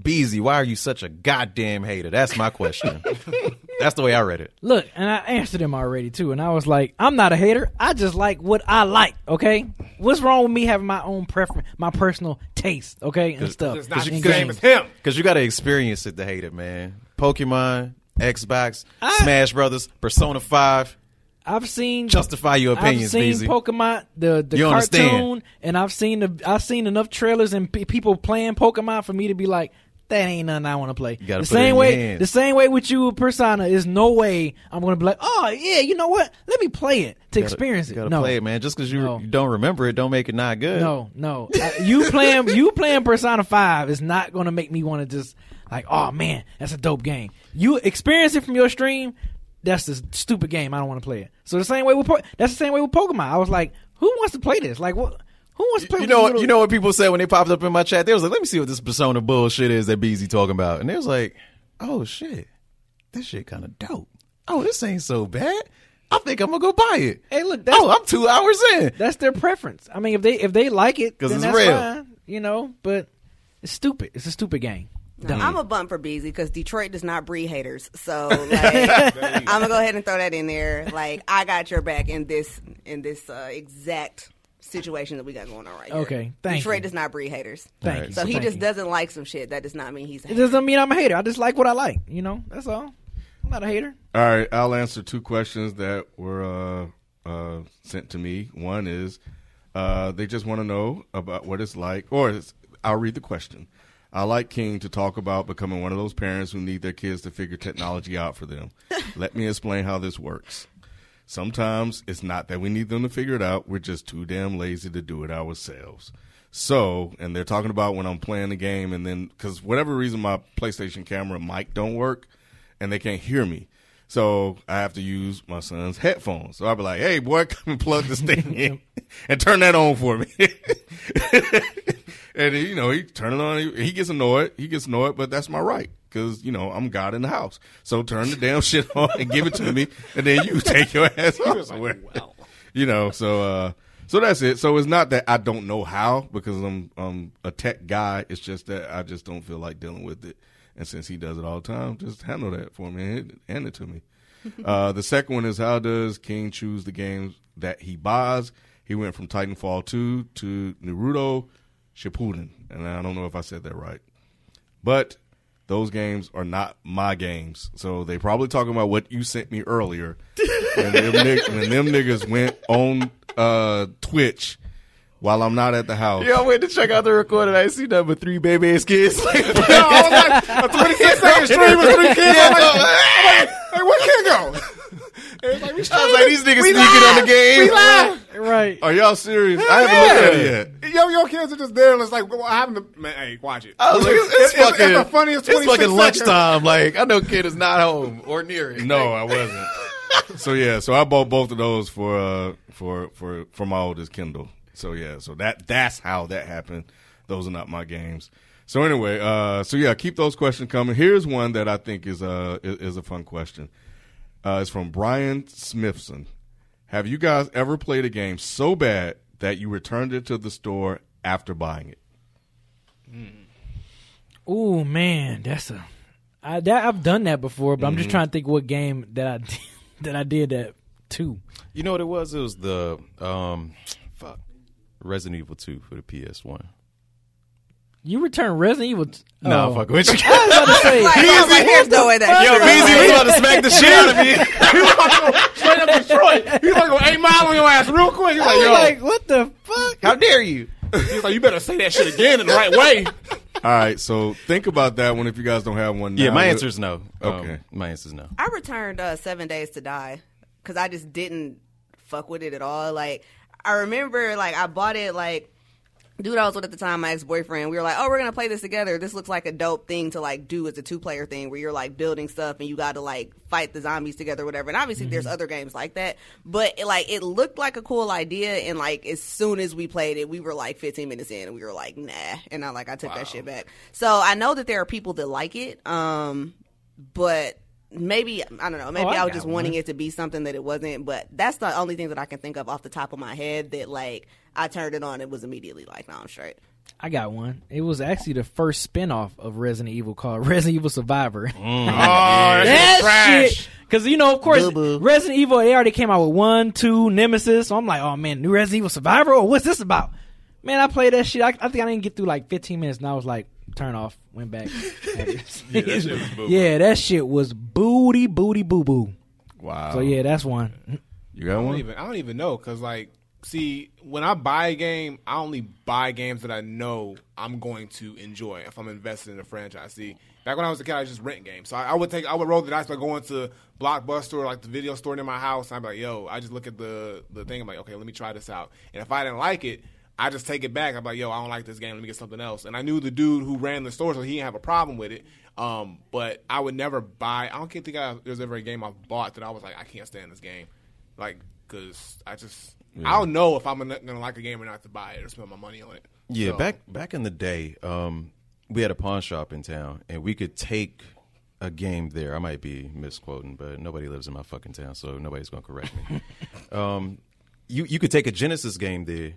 Beezy, why are you such a goddamn hater? That's my question. That's the way I read it. Look, and I answered him already too, and I was like, I'm not a hater. I just like what I like. Okay, what's wrong with me having my own preference, my personal taste, okay, and stuff. It's not in the same as him. Because you got to experience it to hate it, man. Pokemon, Xbox, I- Smash Brothers, Persona 5. I've seen Justify your I've opinions, seen Beezy. Pokemon the the You cartoon, understand. and I've seen the I've seen enough trailers and pe- people playing Pokemon for me to be like. That ain't nothing I want to play. the put it in same way, the same way with you, with Persona. Is no way I'm going to be like, oh yeah, you know what? Let me play it to experience you it. gotta no, play it, man. Just because you, No. you don't remember it, don't make it not good. No, no. Uh, you playing you playing Persona Five is not going to make me want to just like, oh man, that's a dope game. You experience it from your stream. That's a stupid game. I don't want to play it. So the same way with Po- that's the same way with Pokemon. I was like, who wants to play this? Like, what? Who wants to play? You know, what, little- you know what people said when they popped up in my chat? They was like, "Let me see what this persona bullshit is that Beezy talking about," and they was like, "Oh shit, this shit kind of dope. Oh, this ain't so bad. I think I'm gonna go buy it. Hey, look, that's, Oh, I'm two hours in. that's their preference. I mean, if they if they like it, 'Cause then it's that's real. fine. You know, but it's stupid. It's a stupid game. Dumb. I'm a bump for Beezy because Detroit does not breed haters. So like, I'm gonna go ahead and throw that in there. Like I got your back in this in this uh, exact situation that we got going on right here. Okay, thank Detroit you. does not breed haters. Thank Alright, you. So he Thank just you. doesn't like some shit. That does not mean he's a It hater. doesn't mean I'm a hater. I just like what I like. You know, that's all. I'm not a hater. All right, I'll answer two questions that were uh, uh, sent to me. One is uh, they just want to know about what it's like, or it's, I'll read the question. I like King to talk about becoming one of those parents who need their kids to figure technology out for them. Let me explain how this works. Sometimes it's not that we need them to figure it out. We're just too damn lazy to do it ourselves. So, and they're talking about when I'm playing the game and then, cause whatever reason my PlayStation camera mic don't work and they can't hear me. So I have to use my son's headphones. So I'll be like, hey boy, come and plug this thing in and turn that on for me. and you know, he turn it on. He, he gets annoyed. He gets annoyed, but that's my right because you know I'm God in the house. So turn the damn shit on and give it to me, and then you take your ass off somewhere. You know, so uh, so that's it. So it's not that I don't know how because I'm I'm a tech guy. It's just that I just don't feel like dealing with it. And since he does it all the time, just handle that for me and hand it to me. uh, the second one is how does King choose the games that he buys? He went from Titanfall 2 to Naruto Shippuden, and I don't know if I said that right, but those games are not my games. So they probably talking about what you sent me earlier when them, nig- when them niggas went on uh, Twitch while I'm not at the house. Yeah, I went to check out the recording. I see nothing but three baby ass kids. Yo, I was like, a 26 second stream with three kids. I'm like, I'm like, hey, where kid go? It was like, we I was like, these niggas We sneaking on the game. We live. Right. Are y'all serious? I haven't looked at it yet. Yo, your kids are just there, and it's like, what happened to man? Hey, watch it. I was like, it's, it's, It's- fucking, it's the funniest it's fucking lunchtime. Like, I know kid is not home or near it. No, I wasn't. so yeah, so I bought both of those for uh for for for my oldest Kindle. So yeah, so that that's how that happened. Those are not my games. So anyway, uh, so yeah, keep those questions coming. Here's one that I think is uh is, is a fun question. Uh, it's from Brian Smithson. Have you guys ever played a game so bad that you returned it to the store after buying it? Oh man, that's a. I that I've done that before, but I'm Mm-hmm. just trying to think what game that I did, that I did that to. You know what it was? It was the um, fuck, Resident Evil Two for the PS One. You return Resident Evil. T- Nah, oh. fuck with you. I was about to say. Like, I was like, there's no way that Yo, shit Beezy was about to smack the shit out of me. He was about to go straight up Detroit. He was like, go eight mile on your ass real quick. He's I like, yo. like, what the fuck? How dare you? He's like, you better say that shit again in the right way. All right, so think about that one if you guys don't have one. Yeah, my answer is no. Um, Okay. my answer is no. I returned uh, Seven Days to Die because I just didn't fuck with it at all. Like I remember, like I bought it like. Dude, I was with at the time, my ex boyfriend. We were like, "Oh, we're gonna play this together. This looks like a dope thing to like do as a two player thing, where you're like building stuff and you got to like fight the zombies together, whatever." And obviously, there's other games like that, but it, like it looked like a cool idea. And like as soon as we played it, we were like 15 minutes in, and we were like, "Nah," and I like I took that shit back. So I know that there are people that like it, um, but maybe I don't know. Maybe Oh, I I, was just one. wanting it to be something that it wasn't. But that's the only thing that I can think of off the top of my head that like I turned it on. It was immediately like, no, I'm straight. I got one. It was actually the first spinoff of Resident Evil called Resident Evil Survivor. Mm. Oh, that that trash. shit. Because you know, of course, Resident Evil they already came out with one, two, Nemesis. So I'm like, oh man, new Resident Evil Survivor. Oh, what's this about? Man, I played that shit. I, I think I didn't get through like 15 minutes, and I was like, turn off. Went back. yeah, that shit was boo-boo. Yeah, that shit was booty, booty, boo boo. Wow. So yeah, that's one. you got I one? even I don't even know because like see when I buy a game, I only buy games that I know I'm going to enjoy if I'm invested in a franchise. See, back when I was a kid, I just rent games, so I, I would take I would roll the dice by going to Blockbuster or like the video store near my house. And I'd be like, yo, I just look at the the thing. I'm like, okay, let me try this out. And if I didn't like it. I just take it back. I'm like, yo, I don't like this game. Let me get something else. And I knew the dude who ran the store, so he didn't have a problem with it. Um, but I would never buy. I don't think I, there's ever a game I've bought that I was like, I can't stand this game, like because I just I don't know if I'm gonna, like a game or not to buy it or spend my money on it. Yeah, So, back back in the day, um, we had a pawn shop in town, and we could take a game there. I might be misquoting, but nobody lives in my fucking town, so nobody's gonna correct me. um, you you could take a Genesis game there,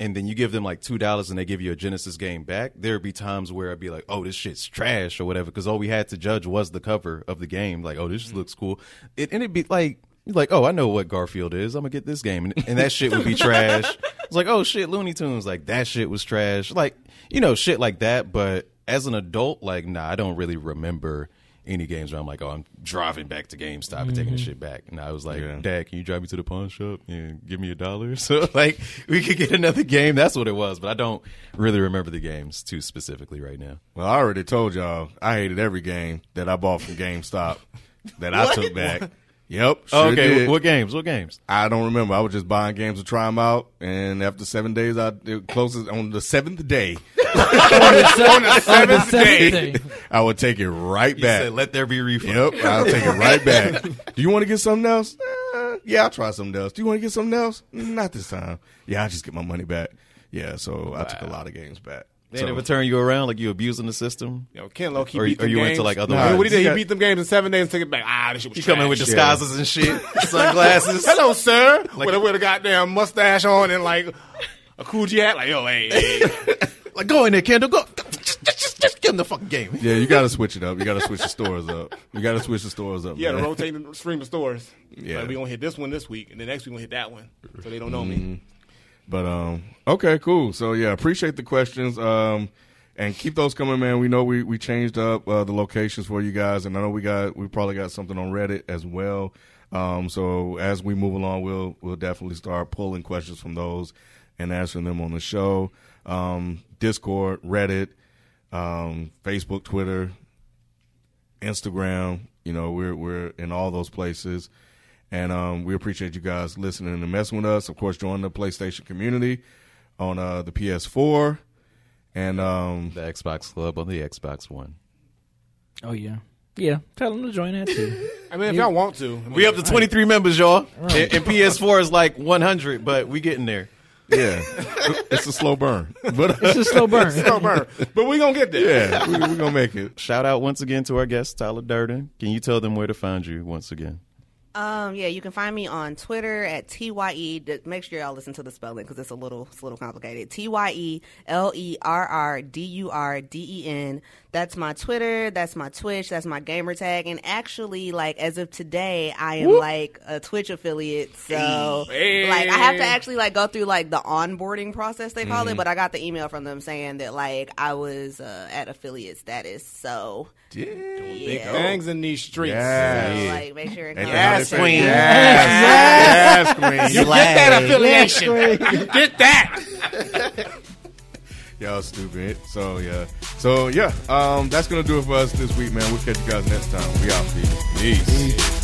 and then you give them like two dollars, and they give you a Genesis game back. There'd be times where I'd be like, "Oh, this shit's trash" or whatever, because all we had to judge was the cover of the game. Like, "Oh, this looks cool," it, and it'd be like. Like, oh, I know what Garfield is. I'm gonna get this game, and, and that shit would be trash. It's like, oh shit, Looney Tunes. Like that shit was trash. Like, you know, shit like that. But as an adult, like, nah, I don't really remember any games where I'm like, oh, I'm driving back to GameStop and taking the mm-hmm. shit back. And I was like, Yeah. Dad, can you drive me to the pawn shop and give me a dollar? So like, we could get another game. That's what it was. But I don't really remember the games too specifically right now. Well, I already told y'all I hated every game that I bought from GameStop that I took back. Yep. Sure okay, did. what games? What games? I don't remember. I was just buying games to try them out, and after seven days, I it closes on the seventh day. on the seventh day. I would take it right You back. said, let there be refund. Yep, I'll take it right back. Do you want to get something else? Uh, yeah, I'll try something else. Do you want to get something else? Not this time. Yeah, I'll just get my money back. Yeah, so I took a lot of games back. They So- never turn you around like you abusing the system. You know, Ken Low, he Or- beat or them you games. went to, like, other Nah, what he did, ones? he beat them games in seven days and took it back. Ah, this shit was You come in with trash. disguises and shit, sunglasses. Hello, sir. with, a, with a goddamn mustache on and like a Coogi hat. Like, yo, hey, hey. Like, go in there, Kendall. Go. Just, just, just give him the fucking game. Yeah, you got to switch it up. You got to switch the stores up. You got to switch the stores up. Yeah, got to man. rotate the stream of stores. Yeah. Like, we gonna hit this one this week, and the next week we gonna hit that one, so they don't know me. But um, okay, cool. So yeah, appreciate the questions. Um, and keep those coming, man. We know we we changed up uh, the locations for you guys, and I know we got we probably got something on Reddit as well. Um, so as we move along, we'll we'll definitely start pulling questions from those and answering them on the show. Um, Discord, Reddit, um, Facebook, Twitter, Instagram. You know, we're we're in all those places. And um, we appreciate you guys listening and messing with us. Of course, join the PlayStation community on uh, the PS4. And um, The Xbox Club on the Xbox One. Oh yeah, yeah. Tell them to join that too. I mean, if y'all want to, I mean, We up to 23 members, y'all. And, and PS4 is like 100, but we getting there. yeah, it's a slow burn, but It's a slow burn. Slow burn. but we gonna get there. yeah, we're we gonna make it. Shout out once again to our guest, Tyler Durden. Can you tell them where to find you once again? Um, yeah, you can find me on Twitter at tye. Make sure y'all listen to the spelling because it's a little, it's a little complicated. T y e l e r r d u r d e n. That's my Twitter. That's my Twitch. That's my gamer tag. And actually, like as of today, I am like a Twitch affiliate. So, Hey. like, I have to actually like go through like the onboarding process they call it. But I got the email from them saying that like I was uh, at affiliate status. So, yeah. Things in these streets. Yeah. So, Yeah. like, make sure it And comes. that's Yes, queen. queen. Yes, yes, queen. You get that affiliation. get that. Y'all stupid. So yeah. So yeah. Um, that's gonna do it for us this week, man. We'll catch you guys next time. We out. Peace. Peace.